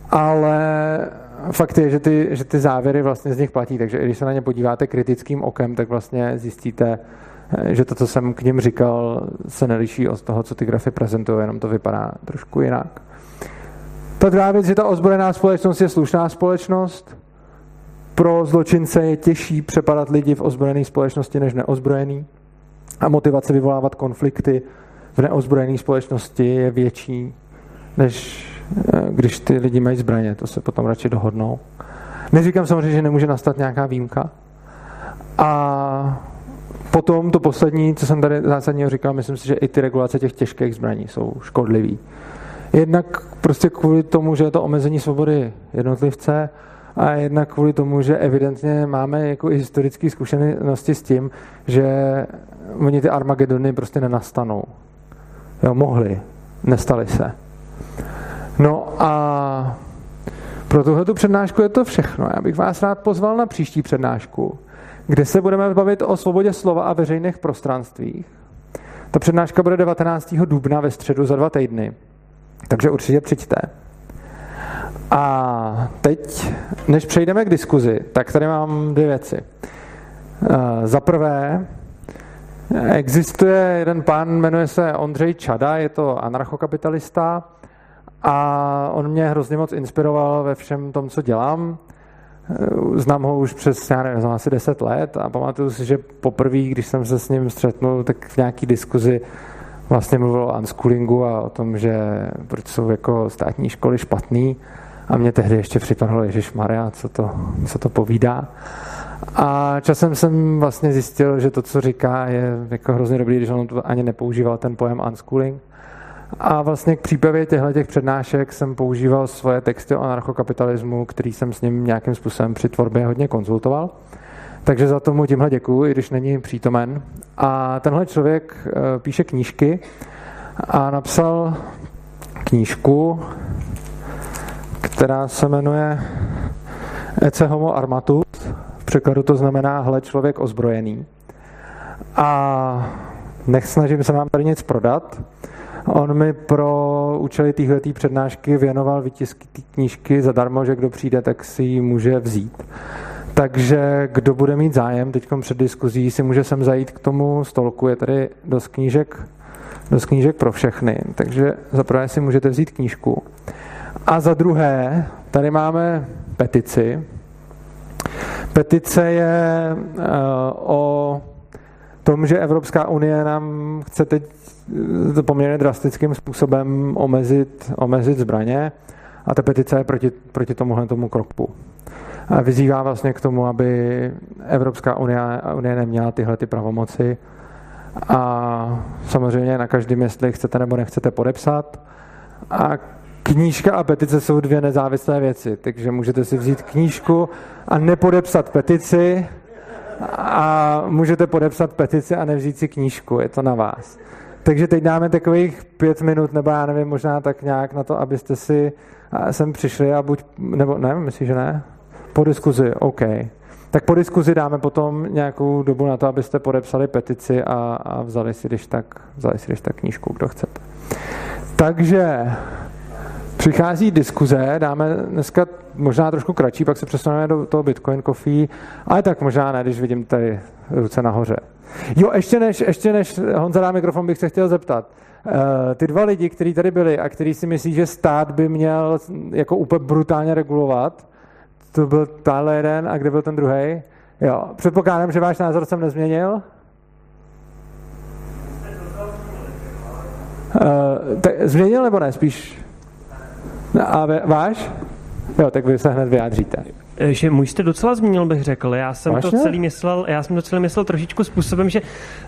[SPEAKER 1] Ale fakt je, že ty, že ty závěry vlastně z nich platí, takže když se na ně podíváte kritickým okem, tak vlastně zjistíte, že to, co jsem k ním říkal, se neliší od toho, co ty grafy prezentují, jenom to vypadá trošku jinak. Věc, že ta ozbrojená společnost je slušná společnost. Pro zločince je těžší přepadat lidi v ozbrojené společnosti než neozbrojený. A motivace vyvolávat konflikty v neozbrojené společnosti je větší, než eh, když ty lidi mají zbraně. To se potom radši dohodnou. Neříkám samozřejmě, že nemůže nastat nějaká výjimka. A potom to poslední, co jsem tady zásadně říkal, myslím si, že i ty regulace těch těžkých zbraní jsou škodlivý. Jednak prostě kvůli tomu, že je to omezení svobody jednotlivce a jednak kvůli tomu, že evidentně máme jako i historické zkušenosti s tím, že oni ty Armagedony prostě nenastanou. Jo, mohli, nestali se. No a pro tuhle přednášku je to všechno. Já bych vás rád pozval na příští přednášku, kde se budeme bavit o svobodě slova a veřejných prostranstvích. Ta přednáška bude 19. dubna ve středu za dva týdny. Takže určitě přijďte. A teď, než přejdeme k diskuzi, tak tady mám dvě věci. Eh, za prvé, existuje jeden pán, jmenuje se Ondřej Čada, je to anarchokapitalista a on mě hrozně moc inspiroval ve všem tom, co dělám. Eh, znám ho už přes, já nevím, asi 10 let a pamatuju si, že poprvé, když jsem se s ním střetnul, tak v nějaký diskuzi vlastně mluvil o unschoolingu a o tom, že proč jsou jako státní školy špatný a mě tehdy ještě připadalo, Ježíš Maria, co to, co to povídá. A časem jsem vlastně zjistil, že to, co říká, je jako hrozně dobrý, když on ani nepoužíval ten pojem unschooling. A vlastně k přípravě těchto těch přednášek jsem používal svoje texty o anarchokapitalismu, který jsem s ním nějakým způsobem při tvorbě hodně konzultoval. Takže za tomu tímhle děkuji, i když není přítomen. A tenhle člověk eh, píše knížky a napsal knížku, která se jmenuje Ece homo armatus. V překladu to znamená hle člověk ozbrojený. A nech snažím se vám tady nic prodat. On mi pro účely téhletý přednášky věnoval výtisky knížky zadarmo, že kdo přijde, tak si ji může vzít. Takže kdo bude mít zájem, teď před diskuzí si může sem zajít k tomu stolku, je tady dost knížek, dost knížek pro všechny, takže za prvé si můžete vzít knížku. A za druhé, tady máme petici. Petice je uh, o tom, že Evropská unie nám chce teď eh, poměrně drastickým způsobem omezit, omezit zbraně a ta petice je proti, proti tomuhle tomu kroku vyzývá vlastně k tomu, aby Evropská unie, unie neměla tyhle ty pravomoci a samozřejmě na každém, jestli chcete nebo nechcete podepsat. A knížka a petice jsou dvě nezávislé věci, takže můžete si vzít knížku a nepodepsat petici a můžete podepsat petici a nevzít si knížku, je to na vás. Takže teď dáme takových pět minut, nebo já nevím, možná tak nějak na to, abyste si sem přišli a buď, nebo ne, myslím, že ne? Po diskuzi, OK. Tak po diskuzi dáme potom nějakou dobu na to, abyste podepsali petici a, a vzali, si když tak, vzali si když tak knížku, kdo chcete. Takže přichází diskuze, dáme dneska možná trošku kratší, pak se přesuneme do toho Bitcoin Coffee, ale tak možná ne, když vidím tady ruce nahoře. Jo, ještě než, ještě než Honza dá mikrofon, bych se chtěl zeptat. Uh, ty dva lidi, kteří tady byli a kteří si myslí, že stát by měl jako úplně brutálně regulovat, to byl tahle jeden a kde byl ten druhý? Jo, předpokládám, že váš názor jsem nezměnil. Uh, tak, změnil nebo ne, spíš? A váš? Jo, tak vy se hned vyjádříte.
[SPEAKER 6] Eh, že můj jste docela zmínil, bych řekl. Já jsem Vážně? to celý myslel, já jsem to celý myslel trošičku způsobem, že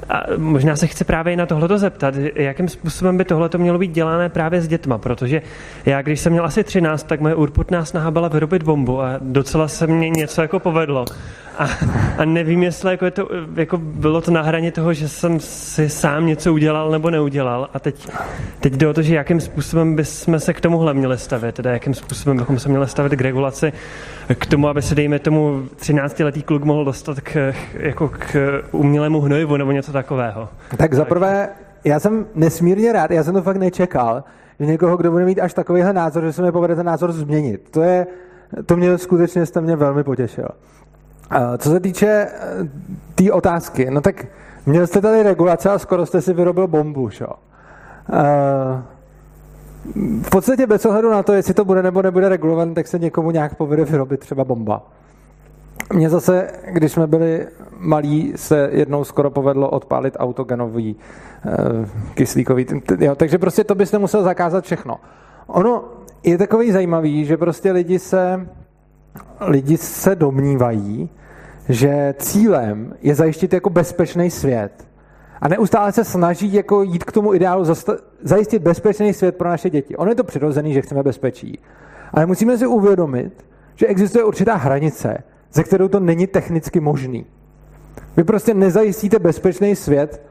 [SPEAKER 6] a možná se chce právě i na tohleto zeptat, jakým způsobem by tohleto mělo být dělané právě s dětma, protože já, když jsem měl asi 13, tak moje urputná snaha byla vyrobit bombu a docela se mě něco jako povedlo. A, a nevím, jestli jako je to, jako bylo to na hraně toho, že jsem si sám něco udělal nebo neudělal. A teď, teď jde o to, že jakým způsobem bychom se k tomuhle měli stavit, teda jakým způsobem bychom se měli stavit k regulaci, k tomu, aby se, dejme tomu, 13-letý kluk mohl dostat k, jako k umělému hnojivu nebo něco takového.
[SPEAKER 1] Tak zaprvé, já jsem nesmírně rád, já jsem to fakt nečekal, že někoho, kdo bude mít až takovýhle názor, že se mi povede ten názor změnit. To je, to mě skutečně jste mě velmi potěšil. Co se týče eh, té tý otázky, no tak měl jste tady regulace a skoro jste si vyrobil bombu, šo? Eh, v podstatě bez ohledu na to, jestli to bude nebo nebude regulované, tak se někomu nějak povede vyrobit třeba bomba. Mně zase, když jsme byli malí, se jednou skoro povedlo odpálit autogenový uh, kyslíkový. Jo, takže prostě to byste musel zakázat všechno. Ono je takový zajímavý, že prostě lidi se, lidi se domnívají, že cílem je zajistit jako bezpečný svět. A neustále se snaží jako jít k tomu ideálu zajistit bezpečný svět pro naše děti. Ono je to přirozený, že chceme bezpečí. Ale musíme si uvědomit, že existuje určitá hranice, ze kterou to není technicky možný. Vy prostě nezajistíte bezpečný svět,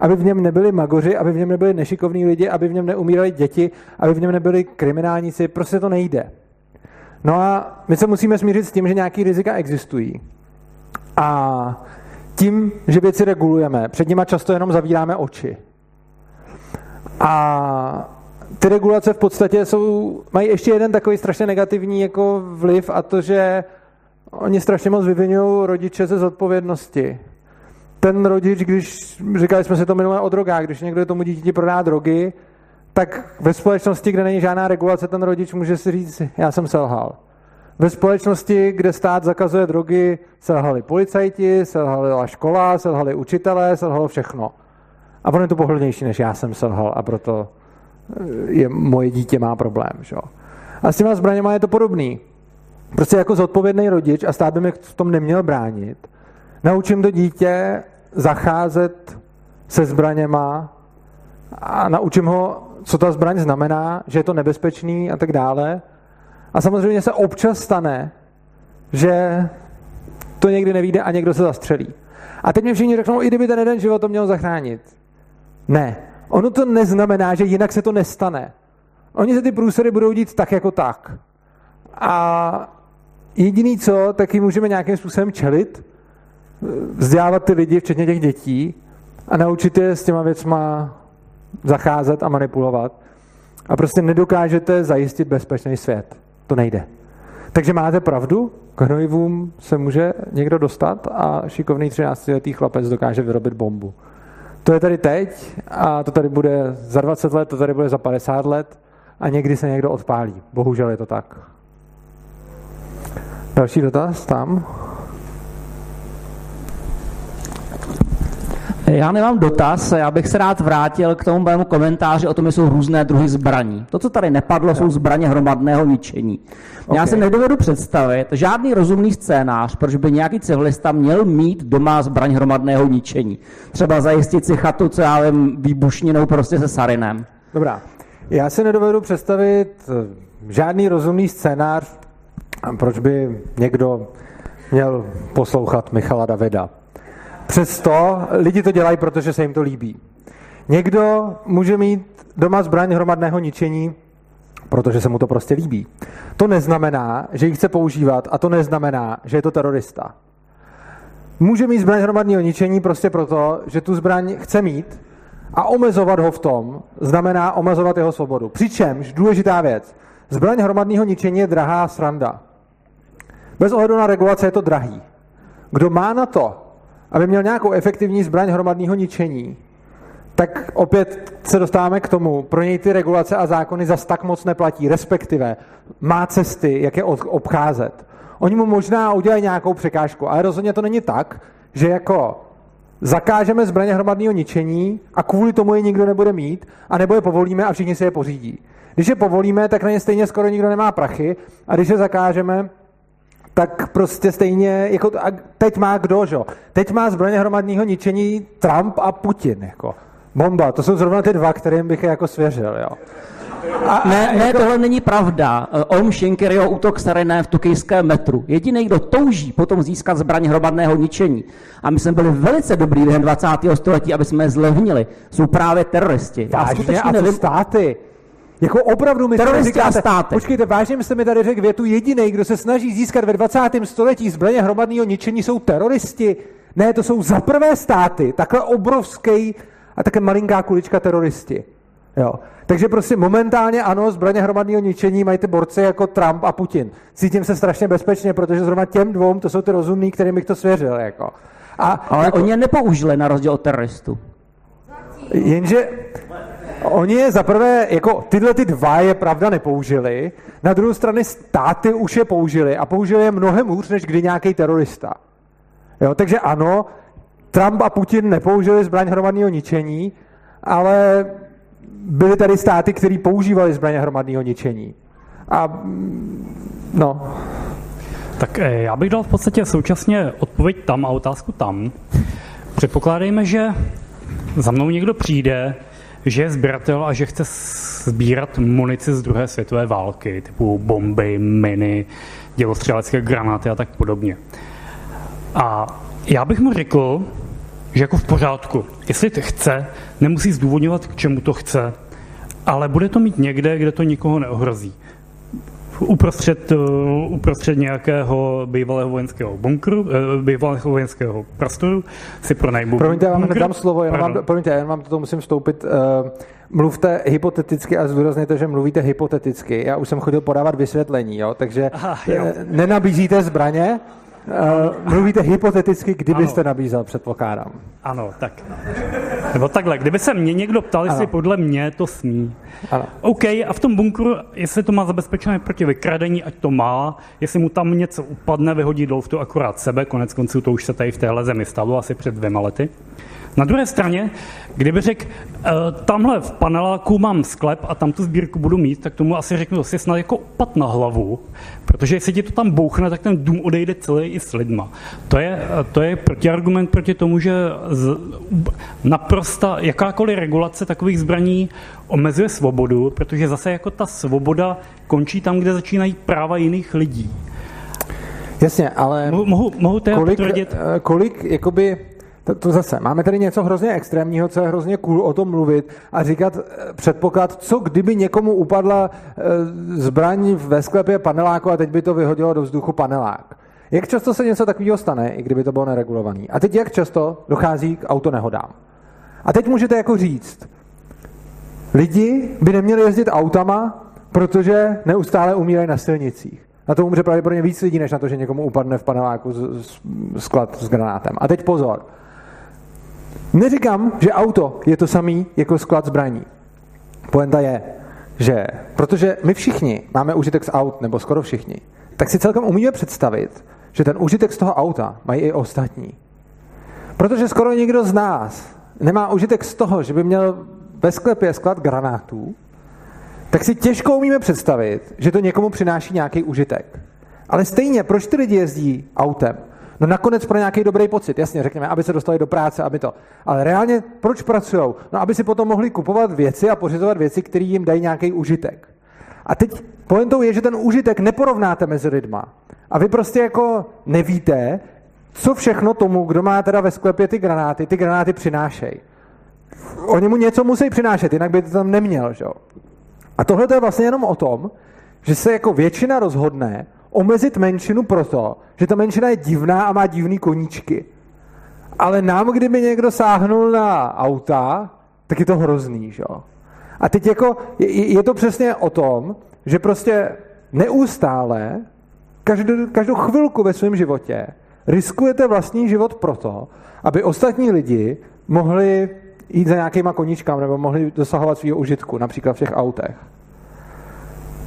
[SPEAKER 1] aby v něm nebyli magoři, aby v něm nebyli nešikovní lidi, aby v něm neumírali děti, aby v něm nebyli kriminálníci. Prostě to nejde. No a my se musíme smířit s tím, že nějaký rizika existují. A tím, že věci regulujeme, před nimi často jenom zavíráme oči. A ty regulace v podstatě jsou, mají ještě jeden takový strašně negativní jako vliv a to, že oni strašně moc vyvinují rodiče ze zodpovědnosti. Ten rodič, když, říkali jsme si to minulé o drogách, když někdo tomu dítěti prodá drogy, tak ve společnosti, kde není žádná regulace, ten rodič může si říct, já jsem selhal. Ve společnosti, kde stát zakazuje drogy, selhali policajti, selhala škola, selhali učitelé, selhalo všechno. A ono je to pohodlnější, než já jsem selhal a proto eh, je, moje dítě má problém. Že? A s těma zbraněma je to podobný. Prostě jako zodpovědný rodič, a stát by mi v tom neměl bránit, naučím to dítě zacházet se zbraněma a naučím ho, co ta zbraň znamená, že je to nebezpečný a tak dále. A samozřejmě se občas stane, že to někdy nevíde a někdo se zastřelí. A teď mi všichni řeknou, i kdyby ten jeden život to měl zachránit. Ne. Ono to neznamená, že jinak se to nestane. Oni se ty průsery budou dít tak jako tak. A jediný co, tak jim můžeme nějakým způsobem čelit, vzdělávat ty lidi, včetně těch dětí, a naučit je s těma věcma zacházet a manipulovat. A prostě nedokážete zajistit bezpečný svět. To nejde. Takže máte pravdu, k hnojivům se může někdo dostat a šikovný 13-letý chlapec dokáže vyrobit bombu. To je tady teď a to tady bude za 20 let, to tady bude za 50 let a někdy se někdo odpálí. Bohužel je to tak. Další dotaz tam.
[SPEAKER 2] Já nemám dotaz, já bych se rád vrátil k tomu mému komentáři o tom, že jsou různé druhy zbraní. To, co tady nepadlo, jsou zbraně hromadného ničení. Okay. Já si nedovedu představit žádný rozumný scénář, proč by nějaký civilista měl mít doma zbraň hromadného ničení. Třeba zajistit si chatu, co já vím, výbušninou prostě se sarinem.
[SPEAKER 1] Dobrá. Já si nedovedu představit eh, žádný rozumný scénář, proč by někdo měl poslouchat Michala Davida. Přesto lidi to dělají, protože se jim to líbí. Někdo může mít doma zbraň hromadného ničení, protože se mu to prostě líbí. To neznamená, že ji chce používat a to neznamená, že je to terorista. Může mít zbraň hromadného ničení prostě proto, že tu zbraň chce mít a omezovat ho v tom znamená omezovat jeho svobodu. Přičemž, důležitá věc, zbraň hromadného ničení je drahá sranda. Bez ohledu na regulace je to drahý. Kdo má na to, aby měl nějakou efektivní zbraň hromadného ničení, tak opět se dostáváme k tomu, pro něj ty regulace a zákony zas tak moc neplatí, respektive má cesty, jak je obcházet. Oni mu možná udělají nějakou překážku, ale rozhodně to není tak, že jako zakážeme zbraně hromadného ničení a kvůli tomu je nikdo nebude mít, a nebo je povolíme a všichni si je pořídí. Když je povolíme, tak na ně stejně skoro nikdo nemá prachy a když je zakážeme, tak prostě stejně, jako teď má kdo, že? Teď má zbraně hromadného ničení Trump a Putin, jako. Bomba, to jsou zrovna ty dva, kterým bych je jako svěřil, jo.
[SPEAKER 2] A, ne, ne, jako... tohle není pravda. Olm Schenkeryho útok Sarené v tokijském metru. Jediný, kdo touží potom získat zbraň hromadného ničení, a my jsme byli velice dobrý během 20. století, aby jsme je zlevnili, jsou právě teroristi.
[SPEAKER 1] Já skutečně a nevím... státy? Jako opravdu mi
[SPEAKER 2] Teroristi a státy.
[SPEAKER 1] Počkejte, vážně jste mi tady řekl větu jediný, kdo se snaží získat ve 20. století zbraně hromadného ničení, jsou teroristi. Ne, to jsou za prvé státy, takhle obrovský a také malinká kulička teroristi. Jo. Takže prostě momentálně ano, zbraně hromadného ničení mají ty borci jako Trump a Putin. Cítím se strašně bezpečně, protože zrovna těm dvou, to jsou ty rozumní, kterým bych to svěřil. Jako.
[SPEAKER 2] A, Ale jako, oni je nepoužili na rozdíl od teroristů.
[SPEAKER 1] Jenže oni je zaprvé, jako tyhle ty dva je pravda nepoužili, na druhou stranu státy už je použili a použili je mnohem hůř, než kdy nějaký terorista. Jo, takže ano, Trump a Putin nepoužili zbraň hromadného ničení, ale byly tady státy, které používaly zbraně hromadného ničení. A no.
[SPEAKER 5] Tak eh, já bych dal v podstatě současně odpověď tam a otázku tam. Předpokládejme, že za mnou někdo přijde, že je sběratel a že chce sbírat munici z druhé světové války, typu bomby, miny, dělostřelecké granáty a tak podobně. A já bych mu řekl, že jako v pořádku, jestli to chce, nemusí zdůvodňovat, k čemu to chce, ale bude to mít někde, kde to nikoho neohrozí. Uprostřed, uh, uprostřed nějakého bývalého vojenského bunkru, uh, bývalého vojenského prostoru si pronajmu
[SPEAKER 1] Promiňte, já vám nedám slovo, jen vám, promiňte, jen vám toto musím vstoupit. Uh, mluvte hypoteticky a zdůrazněte, že mluvíte hypoteticky. Já už jsem chodil podávat vysvětlení, jo? takže Aha, jo. nenabízíte zbraně, Uh, mluvíte hypoteticky, kdybyste ano. nabízel, předpokládám.
[SPEAKER 5] Ano, tak. Nebo takhle, kdyby se mě někdo ptal, jestli podle mě to smí. Ano. OK, a v tom bunkru, jestli to má zabezpečené proti vykradení, ať to má. Jestli mu tam něco upadne, vyhodí dolů to akorát sebe, konec konců to už se tady v téhle zemi stalo asi před dvěma lety. Na druhé straně, kdyby řekl, e, tamhle v paneláku mám sklep a tam tu sbírku budu mít, tak tomu asi řeknu, že snad jako opad na hlavu, protože jestli ti to tam bouchne, tak ten dům odejde celý i s lidma. To je, to je protiargument proti tomu, že z, naprosta jakákoliv regulace takových zbraní omezuje svobodu, protože zase jako ta svoboda končí tam, kde začínají práva jiných lidí.
[SPEAKER 1] Jasně, ale
[SPEAKER 5] mohu, mohu, mohu
[SPEAKER 1] kolik, potvrdit? Eh, kolik jakoby to, to zase, máme tady něco hrozně extrémního, co je hrozně cool o tom mluvit a říkat eh, předpoklad, co kdyby někomu upadla e, zbraň ve sklepě paneláku a teď by to vyhodilo do vzduchu panelák. Jak často se něco takového stane, i kdyby to bylo neregulované? A teď jak často dochází k autonehodám? A teď můžete jako říct, lidi by neměli jezdit autama, protože neustále umírají na silnicích. Na to umře pravděpodobně víc lidí, než na to, že někomu upadne v paneláku sklad s granátem. A teď pozor. Neříkám, že auto je to samý jako sklad zbraní. Poenta je, že protože my všichni máme užitek z aut, nebo skoro všichni, tak si celkem umíme představit, že ten užitek z toho auta mají i ostatní. Protože skoro nikdo z nás nemá užitek z toho, že by měl ve sklepě sklad granátů, tak si těžko umíme představit, že to někomu přináší nějaký užitek. Ale stejně, proč ty lidi jezdí autem? No nakonec pro nějaký dobrý pocit, jasně, řekněme, aby se dostali do práce, aby to. Ale reálně proč pracují? No, aby si potom mohli kupovat věci a pořizovat věci, které jim dají nějaký užitek. A teď pointou je, že ten užitek neporovnáte mezi lidma. A vy prostě jako nevíte, co všechno tomu, kdo má teda ve sklepě ty granáty, ty granáty přinášejí. Oni mu něco musí přinášet, jinak by to tam neměl, že jo? A tohle je vlastně jenom o tom, že se jako většina rozhodne omezit menšinu proto, že ta menšina je divná a má divný koníčky. Ale nám, kdyby někdo sáhnul na auta, tak je to hrozný, že jo? A teď jako je, je to přesně o tom, že prostě neustále, každou, každou chvilku ve svém životě riskujete vlastní život proto, aby ostatní lidi mohli jít za nějakýma koníčkami nebo mohli dosahovat svého užitku, například v těch autech.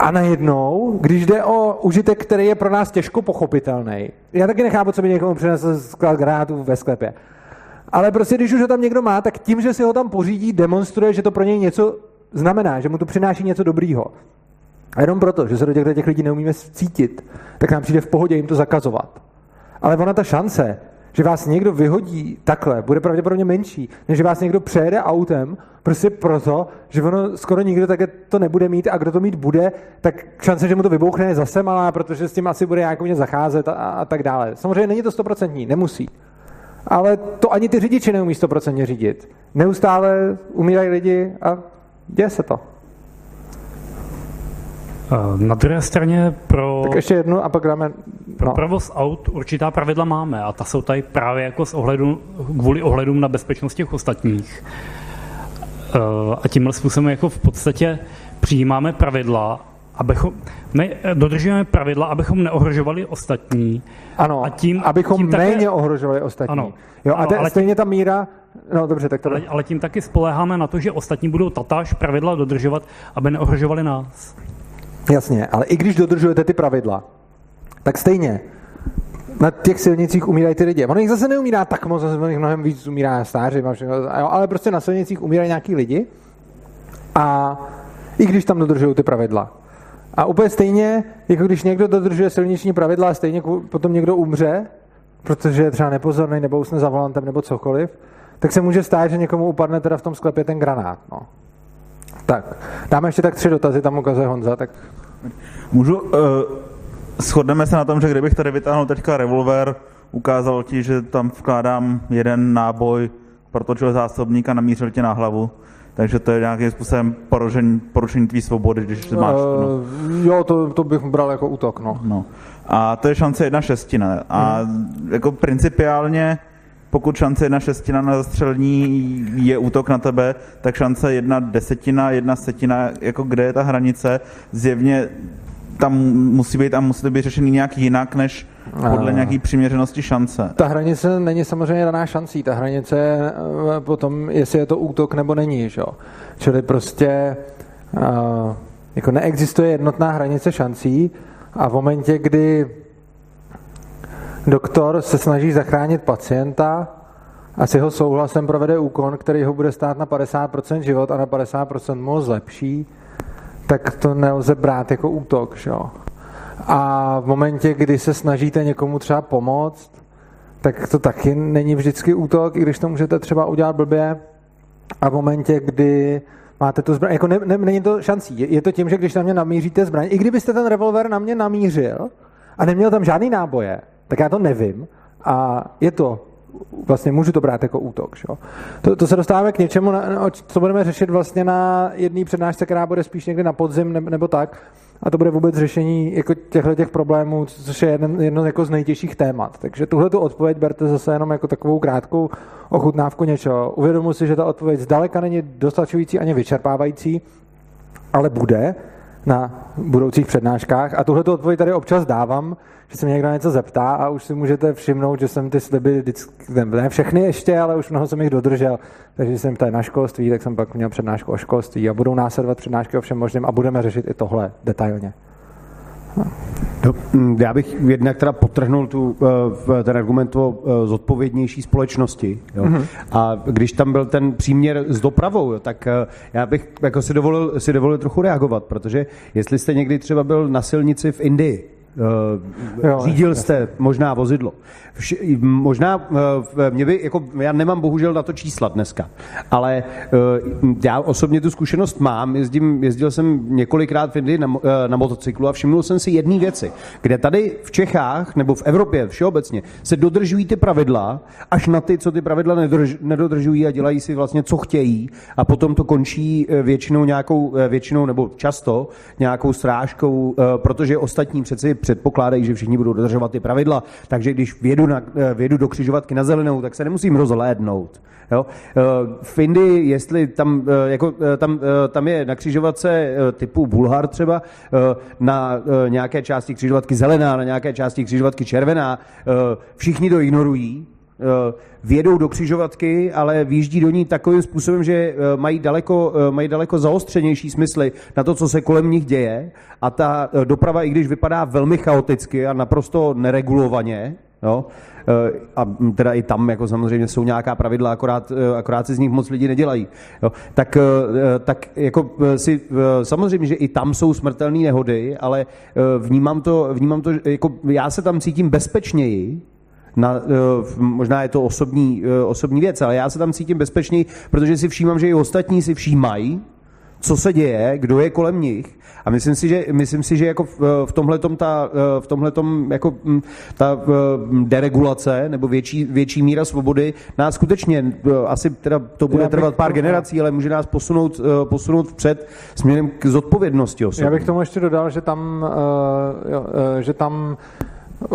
[SPEAKER 1] A najednou, když jde o užitek, který je pro nás těžko pochopitelný, já taky nechápu, co by někomu přinesl sklad granátů ve sklepě. Ale prostě, když už ho tam někdo má, tak tím, že si ho tam pořídí, demonstruje, že to pro něj něco znamená, že mu to přináší něco dobrýho. A jenom proto, že se do těch, těch lidí neumíme cítit, tak nám přijde v pohodě jim to zakazovat. Ale ona ta šance, že vás někdo vyhodí takhle, bude pravděpodobně menší, než že vás někdo přejede autem, prostě proto, že ono skoro nikdo také to nebude mít a kdo to mít bude, tak šance, že mu to vybouchne je zase malá, protože s tím asi bude nějak zacházet a, a tak dále. Samozřejmě není to stoprocentní, nemusí. Ale to ani ty řidiči neumí stoprocentně řídit. Neustále umírají lidi a děje se to.
[SPEAKER 5] Na druhé straně pro...
[SPEAKER 1] Tak ještě jednu a pak dáme...
[SPEAKER 5] Pro no. provoz aut určitá pravidla máme a ta jsou tady právě jako z ohledu, kvůli ohledům na bezpečnost těch ostatních. Eh, a tímhle způsobem jako v podstatě přijímáme pravidla, abychom, my dodržujeme pravidla, abychom neohrožovali ostatní.
[SPEAKER 1] Ano, a tím, abychom tím méně také, ohrožovali ostatní. Ano, jo, a ano, ale stejně tím, ta míra, no dobře, tak to
[SPEAKER 5] ale, ale tím taky spoléháme na to, že ostatní budou tatáž pravidla dodržovat, aby neohrožovali nás.
[SPEAKER 1] Jasně, ale i když dodržujete ty pravidla, tak stejně na těch silnicích umírají ty lidi. Ono jich zase neumírá tak moc, zase jich mnohem víc umírá stáři, ale prostě na silnicích umírají nějaký lidi a i když tam dodržují ty pravidla. A úplně stejně, jako když někdo dodržuje silniční pravidla a stejně potom někdo umře, protože je třeba nepozorný nebo usne za volantem nebo cokoliv, tak se může stát, že někomu upadne teda v tom sklepě ten granát. No. Tak, dáme ještě tak tři dotazy, tam ukazuje Honza, tak...
[SPEAKER 7] Můžu, uh, shodneme se na tom, že kdybych tady vytáhnul teďka revolver, ukázal ti, že tam vkládám jeden náboj, protočil zásobník a namířil tě na hlavu, takže to je nějakým způsobem porušení, porušení tvý svobody, když máš. Uh,
[SPEAKER 1] no. Jo, to, to bych bral jako útok, no.
[SPEAKER 7] no. A to je šance jedna šestina. A hmm. jako principiálně pokud šance jedna šestina na zastřelení je útok na tebe, tak šance jedna desetina, jedna setina, jako kde je ta hranice, zjevně tam musí být a musí to být řešený nějak jinak, než podle nějaké přiměřenosti šance.
[SPEAKER 1] Ta hranice není samozřejmě daná šancí, ta hranice je eh, potom, jestli je to útok nebo není. Že? Čili prostě uh, jako neexistuje jednotná hranice šancí a v momentě, kdy Doktor se snaží zachránit pacienta a s jeho souhlasem provede úkon, který ho bude stát na 50% život a na 50% mu zlepší, tak to nelze brát jako útok. Že? A v momentě, kdy se snažíte někomu třeba pomoct, tak to taky není vždycky útok, i když to můžete třeba udělat blbě. A v momentě, kdy máte tu zbraň, jako ne, ne, není to šancí, je, je to tím, že když na mě namíříte zbraň, i kdybyste ten revolver na mě namířil a neměl tam žádný náboje, tak já to nevím a je to vlastně můžu to brát jako útok. Šo? To, to se dostáváme k něčemu, co budeme řešit vlastně na jedné přednášce, která bude spíš někdy na podzim nebo, nebo tak. A to bude vůbec řešení jako těchto těch problémů, což je jeden, jedno jako z nejtěžších témat. Takže tuhle tu odpověď berte zase jenom jako takovou krátkou ochutnávku něčeho. Uvědomuji si, že ta odpověď zdaleka není dostačující ani vyčerpávající, ale bude na budoucích přednáškách. A tuhle odpověď tady občas dávám, že se mě někdo něco zeptá a už si můžete všimnout, že jsem ty sliby vždycky, ne všechny ještě, ale už mnoho jsem jich dodržel. Takže jsem tady na školství, tak jsem pak měl přednášku o školství a budou následovat přednášky o všem možném a budeme řešit i tohle detailně.
[SPEAKER 8] No, mm, já bych jednak teda potrhnul tu, eh, ten argument o eh, zodpovědnější společnosti. Jo. Mm-hmm. A když tam byl ten příměr s dopravou, jo, tak eh, já bych jako si, dovolil, si dovolil trochu reagovat, protože jestli jste někdy třeba byl na silnici v Indii, Uh, řídil jste možná vozidlo. Vš, možná, uh, mě by, jako, já nemám bohužel na to čísla dneska, ale uh, já osobně tu zkušenost mám, jezdím, jezdil jsem několikrát v Indii na, uh, na motocyklu a všimnul jsem si jedné věci, kde tady v Čechách nebo v Evropě všeobecně se dodržují ty pravidla, až na ty, co ty pravidla nedrž, nedodržují a dělají si vlastně, co chtějí a potom to končí většinou nějakou, většinou nebo často nějakou strážkou, protože ostatní přeci předpokládají, že všichni budou dodržovat ty pravidla, takže když vědu, na, eh, vědu do křižovatky na zelenou, tak se nemusím rozhlédnout. Jo? Eh, v Indii, jestli tam, eh, jako, tam, tam je na křižovatce typu Bulhar třeba, na nějaké části křižovatky zelená, na nějaké části křižovatky červená, všichni to ignorují, Eh, vědou do křižovatky, ale výjíždí do ní takovým způsobem, že eh, mají daleko, eh, mají daleko zaostřenější smysly na to, co se kolem nich děje a ta doprava, i když vypadá velmi chaoticky a naprosto neregulovaně, Jo? A teda i tam jako samozřejmě jsou nějaká pravidla, akorát, akorát si z nich moc lidi nedělají. Jo? Tak, tak jako si, samozřejmě, že i tam jsou smrtelné nehody, ale vnímám to, vnímám to, jako já se tam cítím bezpečněji, Na, uh, možná je to osobní, uh, osobní věc, ale já se tam cítím bezpečněji, protože si všímám, že i ostatní si všímají, co se děje, kdo je kolem nich. A myslím si, že, myslím si, že jako v, v tomhletom ta, v tomhletom jako ta deregulace nebo větší, větší míra svobody nás skutečně, asi teda to bude trvat pár generací, ale může nás posunout, posunout vpřed směrem k zodpovědnosti osobní.
[SPEAKER 1] Já bych tomu ještě dodal, že tam, že tam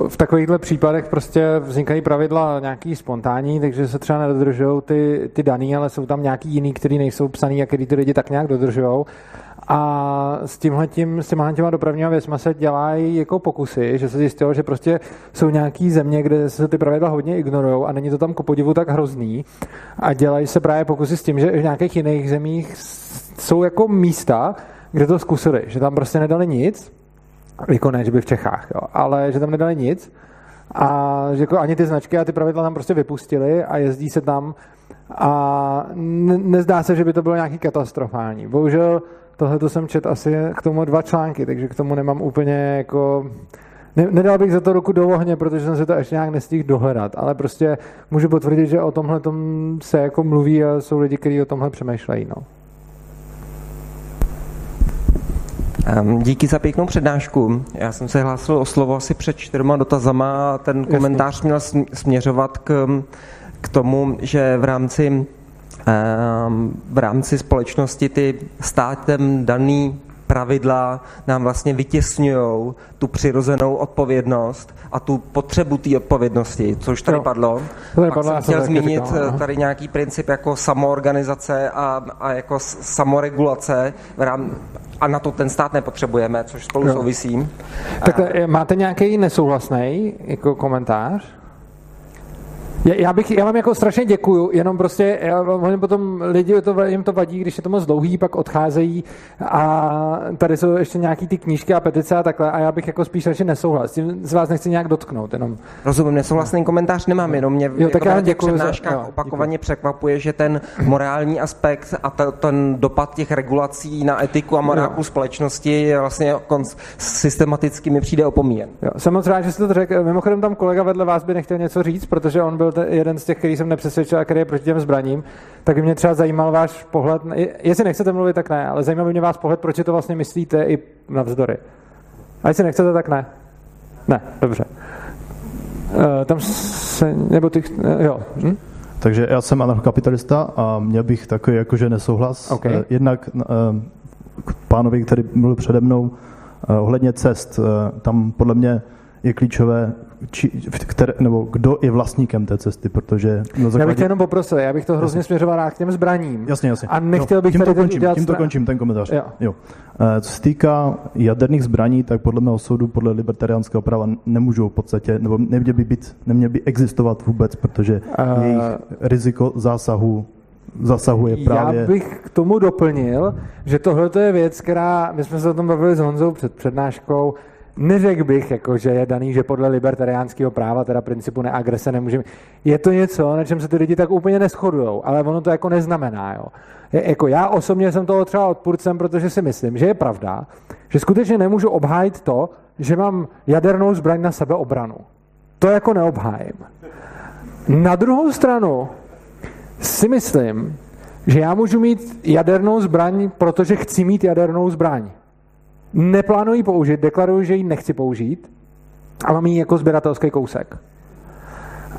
[SPEAKER 1] v takovýchhle případech prostě vznikají pravidla nějaký spontánní, takže se třeba nedodržují ty, ty daný, ale jsou tam nějaký jiný, který nejsou psaný a který ty lidi tak nějak dodržují. A s tímhletím, s těma těma dopravníma věcma se dělají jako pokusy, že se zjistilo, že prostě jsou nějaký země, kde se ty pravidla hodně ignorují a není to tam ku podivu tak hrozný. A dělají se právě pokusy s tím, že v nějakých jiných zemích jsou jako místa, kde to zkusili, že tam prostě nedali nic, jako ne, že by v Čechách, jo, ale že tam nedali nic a že jako ani ty značky a ty pravidla tam prostě vypustili a jezdí se tam a ne, nezdá se, že by to bylo nějaký katastrofální. Bohužel tohle to jsem čet asi k tomu dva články, takže k tomu nemám úplně jako... Ne, nedal bych za to ruku do ohně, protože jsem se to ještě nějak nestihl dohledat, ale prostě můžu potvrdit, že o tomhle se jako mluví a jsou lidi, kteří o tomhle přemýšlejí. No.
[SPEAKER 9] Díky za pěknou přednášku. Já jsem se hlásil o slovo asi před čtyřma dotazama a ten komentář měl směřovat k, k tomu, že v rámci, ehm, v rámci společnosti ty státem daný pravidla nám vlastně vytěsňují tu přirozenou odpovědnost a tu potřebu té odpovědnosti, což tady jo. padlo. Tady Pak padlo, jsem chtěl zmínit říkal, no. tady nějaký princip jako samoorganizace a, a jako samoregulace v rám, a na to ten stát nepotřebujeme, což spolu jo. souvisí.
[SPEAKER 1] Tak máte nějaký nesouhlasný jako komentář? Já, bych, já vám jako strašně děkuju, jenom prostě, já, potom lidi, to, jim to vadí, když je to moc dlouhý, pak odcházejí a tady jsou ještě nějaký ty knížky a petice a takhle a já bych jako spíš radši nesouhlas. Tím z vás nechci nějak dotknout, jenom.
[SPEAKER 9] Rozumím, nesouhlasný komentář nemám, jenom mě jo, tak jako já děkuju přednáškách za, jo, opakovaně děkuju. překvapuje, že ten morální aspekt a to, ten dopad těch regulací na etiku a morálku společnosti je vlastně systematicky mi přijde opomíjen.
[SPEAKER 1] Jo, jsem moc rád, že jste to řekl. Mimochodem tam kolega vedle vás by nechtěl něco říct, protože on byl jeden z těch, který jsem nepřesvědčil a který je proti těm zbraním, tak by mě třeba zajímal váš pohled, jestli nechcete mluvit, tak ne, ale zajímal by mě váš pohled, proč to vlastně myslíte i navzdory. A jestli nechcete, tak ne. Ne, dobře. Uh, tam se, nebo ty, uh, jo. Hm?
[SPEAKER 10] Takže já jsem anarchokapitalista a měl bych takový jakože nesouhlas. Okay. Uh, jednak k pánovi, který mluvil přede mnou, ohledně cest, tam podle mě je klíčové či, které, nebo kdo je vlastníkem té cesty, protože...
[SPEAKER 1] Na základě... Já bych tě jenom poprosil, já bych to hrozně jasně. směřoval rád k těm zbraním.
[SPEAKER 10] Jasně, jasně.
[SPEAKER 1] A nechtěl bych
[SPEAKER 10] tím
[SPEAKER 1] tady
[SPEAKER 10] to končím, tím to končím, ten komentář. Jo. Jo. Eh, co se týká jaderných zbraní, tak podle mého soudu, podle libertariánského práva nemůžou v podstatě, nebo neměly by, být, neměly by existovat vůbec, protože uh... jejich riziko zásahu zasahuje právě...
[SPEAKER 1] Já bych k tomu doplnil, že tohle je věc, která, my jsme se o tom bavili s Honzou před přednáškou, neřekl bych, jako, že je daný, že podle libertariánského práva, teda principu neagrese, nemůžeme. Je to něco, na čem se ty lidi tak úplně neschodují, ale ono to jako neznamená. Jo. Je, jako já osobně jsem toho třeba odpůrcem, protože si myslím, že je pravda, že skutečně nemůžu obhájit to, že mám jadernou zbraň na sebeobranu. To jako neobhájím. Na druhou stranu si myslím, že já můžu mít jadernou zbraň, protože chci mít jadernou zbraň neplánuji použít, deklaruju, že ji nechci použít a mám ji jako sběratelský kousek.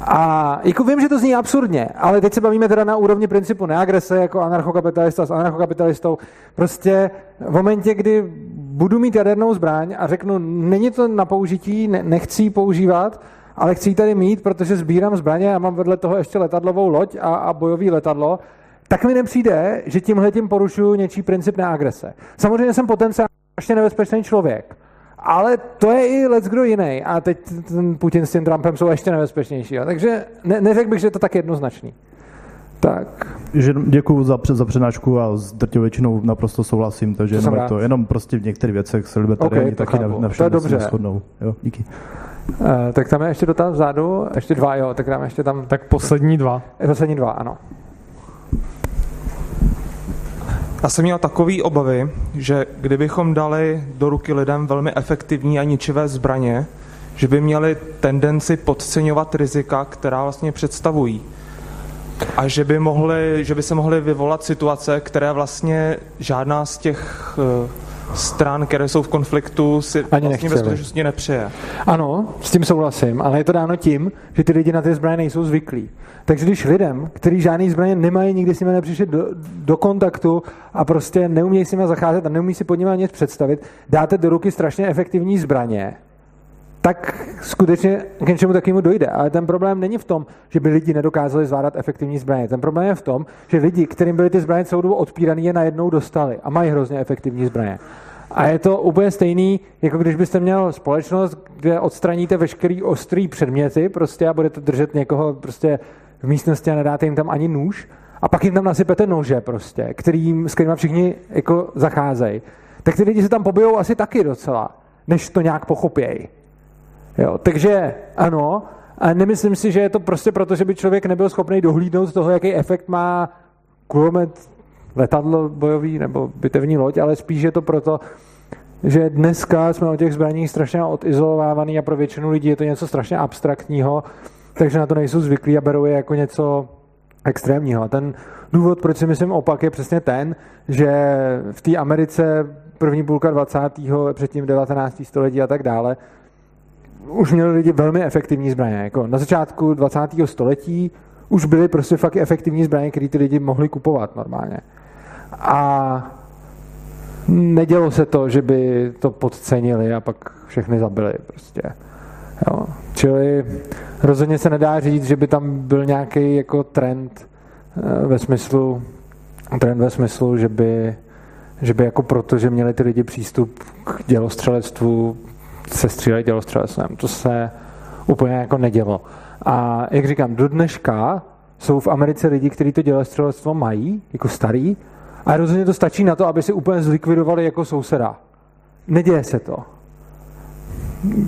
[SPEAKER 1] A jako vím, že to zní absurdně, ale teď se bavíme teda na úrovni principu neagrese jako anarchokapitalista s anarchokapitalistou. Prostě v momentě, kdy budu mít jadernou zbraň a řeknu, není to na použití, ne, nechci ji používat, ale chci ji tady mít, protože sbírám zbraně a mám vedle toho ještě letadlovou loď a, a bojový letadlo, tak mi nepřijde, že tímhle tím porušuju něčí princip neagrese. Samozřejmě jsem potenciál strašně nebezpečný člověk. Ale to je i let kdo jiný. A teď ten Putin s tím Trumpem jsou ještě nebezpečnější. Takže ne, neřekl bych, že je to tak jednoznačný. Tak.
[SPEAKER 10] Děkuji za, za přednášku a s drtivou většinou naprosto souhlasím, takže to jenom, to, jenom prostě v některých věcech se libertariáni okay, taky na, na všem dobře. shodnou. Jo, díky.
[SPEAKER 1] Uh, tak tam je ještě dotaz vzadu, ještě dva, jo, tak dáme ještě tam.
[SPEAKER 4] Tak poslední dva.
[SPEAKER 1] Poslední dva, ano.
[SPEAKER 11] Já jsem měl takový obavy, že kdybychom dali do ruky lidem velmi efektivní a ničivé zbraně, že by měli tendenci podceňovat rizika, která vlastně představují. A že by, mohli, že by se mohly vyvolat situace, které vlastně žádná z těch uh, stran, které jsou v konfliktu, si Ani vlastně ve skutečnosti nepřeje.
[SPEAKER 1] Ano, s tím souhlasím, ale je to dáno tím, že ty lidi na ty zbraně nejsou zvyklí. Takže když lidem, kteří žádný zbraně nemají, nikdy s nimi nepřišli do, do kontaktu a prostě neumějí s nimi zacházet a neumí si pod nimi nic představit, dáte do ruky strašně efektivní zbraně, tak skutečně k něčemu takovému dojde. Ale ten problém není v tom, že by lidi nedokázali zvládat efektivní zbraně. Ten problém je v tom, že lidi, kterým byly ty zbraně celou dobu odpírané, je najednou dostali a mají hrozně efektivní zbraně. A je to úplně stejný, jako když byste měl společnost, kde odstraníte veškerý ostrý předměty prostě a budete držet někoho prostě v místnosti a nedáte jim tam ani nůž a pak jim tam nasypete nože prostě, kterým, s kterými všichni jako zacházejí. Tak ty lidi se tam pobijou asi taky docela, než to nějak pochopějí. Jo, takže ano, a nemyslím si, že je to prostě proto, že by člověk nebyl schopný dohlídnout z toho, jaký efekt má kulomet, letadlo bojový nebo bitevní loď, ale spíš je to proto, že dneska jsme o těch zbraních strašně odizolovávaný a pro většinu lidí je to něco strašně abstraktního, takže na to nejsou zvyklí a berou je jako něco extrémního. A ten důvod, proč si myslím opak, je přesně ten, že v té Americe první půlka 20. předtím 19. století a tak dále, už měli lidi velmi efektivní zbraně. Jako na začátku 20. století už byly prostě fakt efektivní zbraně, které ty lidi mohli kupovat normálně. A nedělo se to, že by to podcenili a pak všechny zabili prostě. Jo. Čili rozhodně se nedá říct, že by tam byl nějaký jako trend eh, ve smyslu, trend ve smyslu, že by, že by jako proto, že měli ty lidi přístup k dělostřelectvu, se stříleli dělostřelectvem. To se úplně jako nedělo. A jak říkám, do dneška jsou v Americe lidi, kteří to dělostřelectvo mají, jako starý, a rozhodně to stačí na to, aby si úplně zlikvidovali jako souseda. Neděje se to.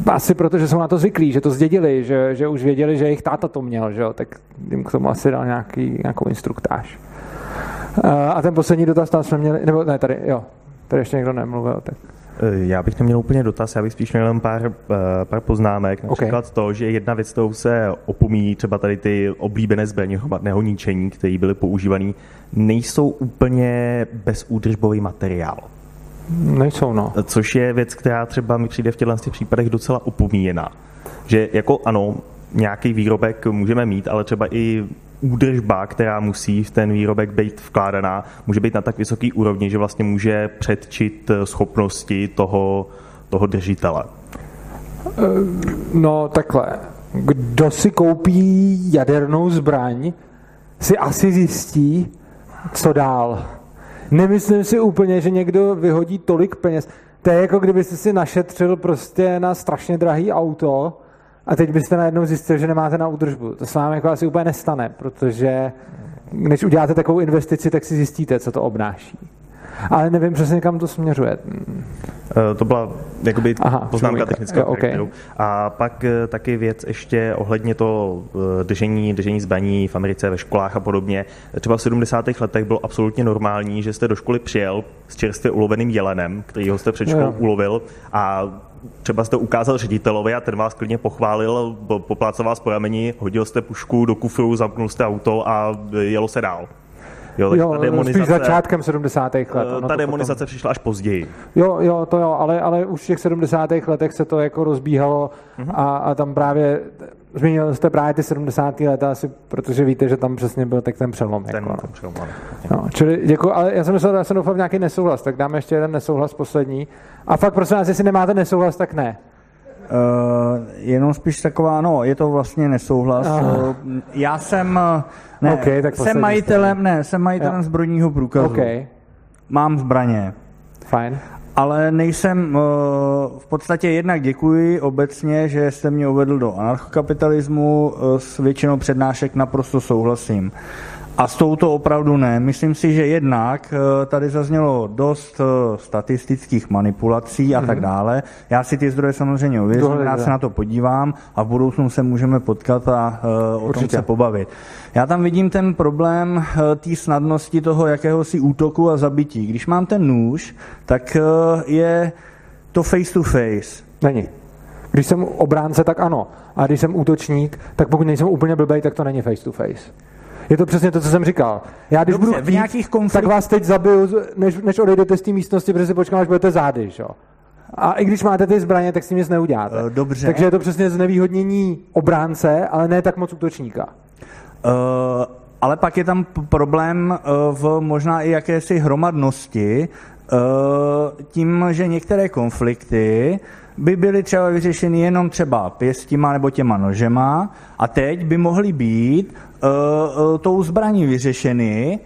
[SPEAKER 1] Asi proto, že jsou na to zvyklí, že to zdědili, že, že už věděli, že jejich táta to měl, že jo? tak jim k tomu asi dal nějaký, nějakou instruktáž. A ten poslední dotaz tam jsme měli, nebo ne, tady, jo, tady ještě někdo nemluvil. Tak.
[SPEAKER 12] Já bych neměl úplně dotaz, já bych spíš měl jen pár, eh, pár poznámek. Například okay. to, že jedna věc, kterou se opomíjí, třeba tady ty oblíbené zbraně hromadného ničení, které byly používané, nejsou úplně bezúdržbový materiál.
[SPEAKER 1] Nejsou, no.
[SPEAKER 12] Což je věc, která třeba mi přijde v těchto případech docela opomíjená. Že jako ano, nějaký výrobek můžeme mít, ale třeba i údržba, která musí v ten výrobek být vkládaná, může být na tak vysoký úrovni, že vlastně může předčit schopnosti toho, toho držitele.
[SPEAKER 1] Eh, no takhle. Kdo si koupí jadernou zbraň, si asi zjistí, co dál. Nemyslím si úplně, že někdo vyhodí tolik peněz. To je jako kdybyste si našetřil prostě na strašně drahý auto, a teď byste najednou zjistili, že nemáte na údržbu. To se vám jako asi úplně nestane, protože než uděláte takovou investici, tak si zjistíte, co to obnáší. Ale nevím přesně, kam to směřuje.
[SPEAKER 12] Eh, to byla jakoby Aha, poznámka technického okay. A pak eh, taky věc ještě ohledně to eh, držení, držení zbraní v Americe ve školách a podobně. Třeba v 70. letech bylo absolutně normální, že jste do školy přijel s čerstvě uloveným jelenem, který ho jste před školou ulovil a třeba jste ukázal ředitelovi a ten vás klidně pochválil, poplácal vás po rameni, hodil jste pušku do kufru, zamknul jste auto a jelo se dál.
[SPEAKER 1] Jo, jo ta demonizace, spíš začátkem 70. let.
[SPEAKER 12] Ono ta demonizace potom... přišla až později.
[SPEAKER 1] Jo, jo, to jo, ale, ale už v těch 70. letech se to jako rozbíhalo mm-hmm. a, a tam právě Zmínil jste právě ty 70. leta asi, protože víte, že tam přesně byl tak ten přelom.
[SPEAKER 12] Ten,
[SPEAKER 1] jako,
[SPEAKER 12] ten přelom,
[SPEAKER 1] no, čili děkuji, ale já jsem myslel, já jsem doufal v nějaký nesouhlas, tak dáme ještě jeden nesouhlas poslední. A fakt prosím vás, jestli nemáte nesouhlas, tak ne.
[SPEAKER 13] Uh, jenom spíš taková, no, je to vlastně nesouhlas. Uh, já jsem, ne, okay, tak jsem majitelem, ne, jsem majitelem ja. zbrojního průkazu. Okay. Mám zbraně.
[SPEAKER 1] Fajn
[SPEAKER 13] ale nejsem, eh, v podstatě jednak děkuji obecně, že jste mě uvedl do anarchokapitalismu, eh, s většinou přednášek naprosto souhlasím. A s touto opravdu ne. Myslím si, že jednak eh, tady zaznělo dost statistických manipulací a tak mhm. dále. Já si ty zdroje samozřejmě uvěřím, rád se na to podívám a v budoucnu se můžeme potkat a uh, o Určitě. tom se pobavit. Já tam vidím ten problém té snadnosti toho jakéhosi útoku a zabití. Když mám ten nůž, tak je to face to face.
[SPEAKER 1] Není. Když jsem obránce, tak ano. A když jsem útočník, tak pokud nejsem úplně blbej, tak to není face to face. Je to přesně to, co jsem říkal. Já když Dobře, budu chtít, v nějakých konflikt... tak vás teď zabiju, než, než odejdete z té místnosti, protože si počkám, až budete zády. Že? A i když máte ty zbraně, tak s tím nic neuděláte.
[SPEAKER 13] Uh, dobře.
[SPEAKER 1] Takže je to přesně znevýhodnění obránce, ale ne tak moc útočníka. Uh,
[SPEAKER 13] ale pak je tam problém uh, v možná i jakési hromadnosti, uh, tím, že některé konflikty by byly třeba vyřešeny jenom třeba pěstima nebo těma nožema a teď by mohly být uh, tou zbraní vyřešeny.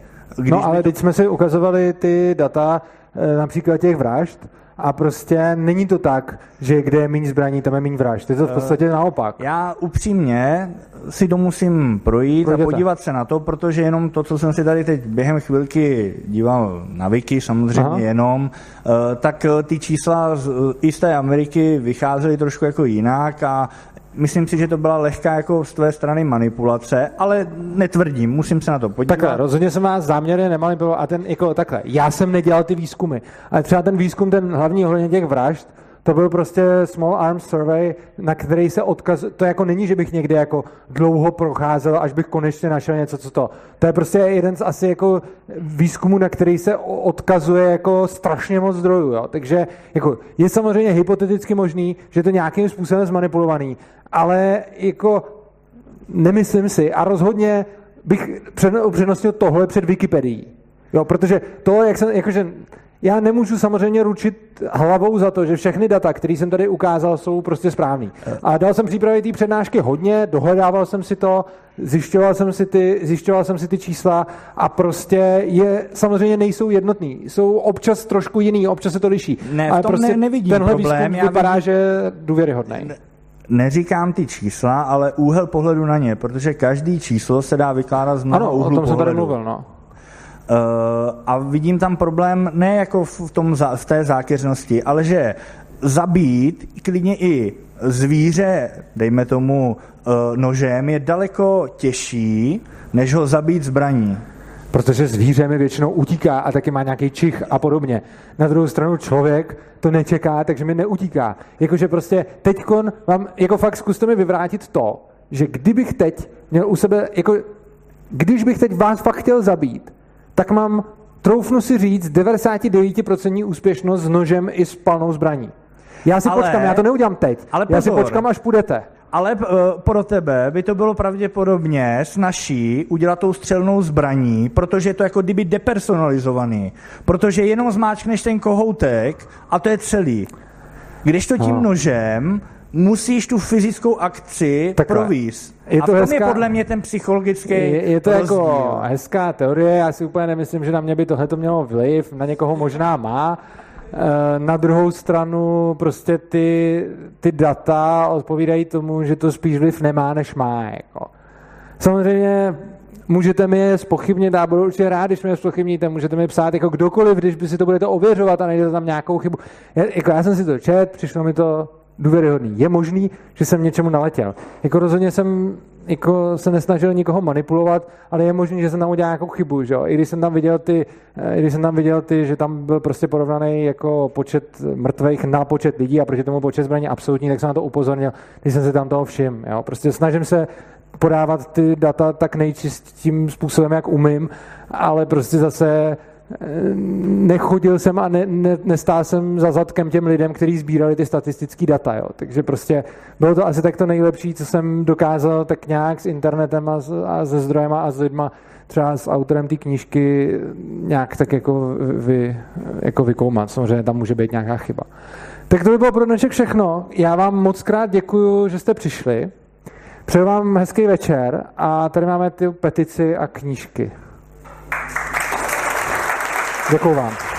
[SPEAKER 1] no ale to... teď jsme si ukazovali ty data uh, například těch vražd a prostě není to tak, že kde je méně zbraní, tam je méně vražd. Je to v podstatě naopak.
[SPEAKER 13] Já upřímně si to musím projít Projděte. a podívat se na to, protože jenom to, co jsem si tady teď během chvilky díval na Wiki, samozřejmě Aha. jenom, tak ty čísla z, i z té Ameriky vycházely trošku jako jinak a Myslím si, že to byla lehká jako z tvé strany manipulace, ale netvrdím, musím se na to podívat.
[SPEAKER 1] Takhle, rozhodně jsem vás záměrně nemanipuloval a ten jako takhle, já jsem nedělal ty výzkumy, ale třeba ten výzkum, ten hlavní ohledně těch vražd, to byl prostě Small Arms Survey, na který se odkaz... To jako není, že bych někde jako dlouho procházel, až bych konečně našel něco, co to. To je prostě jeden z asi jako výzkumů, na který se odkazuje jako strašně moc zdrojů. Jo? Takže jako je samozřejmě hypoteticky možný, že to nějakým způsobem zmanipulovaný, ale jako nemyslím si a rozhodně bych přednostnil tohle před Wikipedií. Jo, protože to, jak jsem, jakože já nemůžu samozřejmě ručit hlavou za to, že všechny data, které jsem tady ukázal, jsou prostě správný. A dal jsem přípravy té přednášky hodně, dohledával jsem si to, zjišťoval jsem si ty, zjišťoval jsem si ty čísla a prostě je, samozřejmě nejsou jednotný. Jsou občas trošku jiný, občas se to liší.
[SPEAKER 13] Ne, Ale prostě ne, nevidím
[SPEAKER 1] tenhle
[SPEAKER 13] problém.
[SPEAKER 1] Já vypadá, vidím... že je důvěryhodný. Ne,
[SPEAKER 13] neříkám ty čísla, ale úhel pohledu na ně, protože každý číslo se dá vykládat z mnoha
[SPEAKER 1] ano,
[SPEAKER 13] úhlu
[SPEAKER 1] o tom pohledu.
[SPEAKER 13] jsem
[SPEAKER 1] tady mluvil, no.
[SPEAKER 13] Uh, a vidím tam problém ne jako v, tom, v té zákeřnosti, ale že zabít klidně i zvíře, dejme tomu uh, nožem, je daleko těžší, než ho zabít zbraní.
[SPEAKER 1] Protože zvíře mi většinou utíká a taky má nějaký čich a podobně. Na druhou stranu člověk to nečeká, takže mi neutíká. Jakože prostě teďkon vám, jako fakt zkuste mi vyvrátit to, že kdybych teď měl u sebe, jako když bych teď vás fakt chtěl zabít, tak mám, troufnu si říct, 99% úspěšnost s nožem i s palnou zbraní. Já si ale, počkám, já to neudělám teď. Ale pozor, já si počkám, až půjdete.
[SPEAKER 13] Ale uh, pro tebe by to bylo pravděpodobně snažší udělat tou střelnou zbraní, protože je to jako kdyby depersonalizovaný. Protože jenom zmáčkneš ten kohoutek a to je celý. Když to tím no. nožem musíš tu fyzickou akci Takhle. províst. Je to a v tom hezká, je podle mě ten psychologický
[SPEAKER 1] Je, je to rozdíl. jako hezká teorie, já si úplně nemyslím, že na mě by tohle to mělo vliv, na někoho možná má. Eh, na druhou stranu prostě ty, ty data odpovídají tomu, že to spíš vliv nemá, než má. Jako. Samozřejmě můžete mi je spochybnit, a budu určitě rád, když mi je spochybníte, můžete mi psát jako kdokoliv, když by si to budete ověřovat a najdete tam nějakou chybu. Já, jako já jsem si to čet, přišlo mi to důvěryhodný. Je možný, že jsem něčemu naletěl. Jako rozhodně jsem jako se nesnažil nikoho manipulovat, ale je možný, že jsem tam udělal nějakou chybu. Že? I když jsem tam viděl ty, i když jsem tam viděl ty, že tam byl prostě porovnaný jako počet mrtvých na počet lidí a proti tomu počet zbraní absolutní, tak jsem na to upozornil, když jsem se tam toho všim. Jo? Prostě snažím se podávat ty data tak nejčistým způsobem, jak umím, ale prostě zase nechodil jsem a ne, ne, nestál jsem za zadkem těm lidem, kteří sbírali ty statistické data. Jo. Takže prostě bylo to asi tak to nejlepší, co jsem dokázal tak nějak s internetem a, a se zdrojema a s lidma, třeba s autorem té knížky nějak tak jako, vy, jako vykoumat. Samozřejmě tam může být nějaká chyba. Tak to by bylo pro dnešek všechno. Já vám moc krát děkuju, že jste přišli. Přeju vám hezký večer a tady máme ty petici a knížky. Děkuji vám.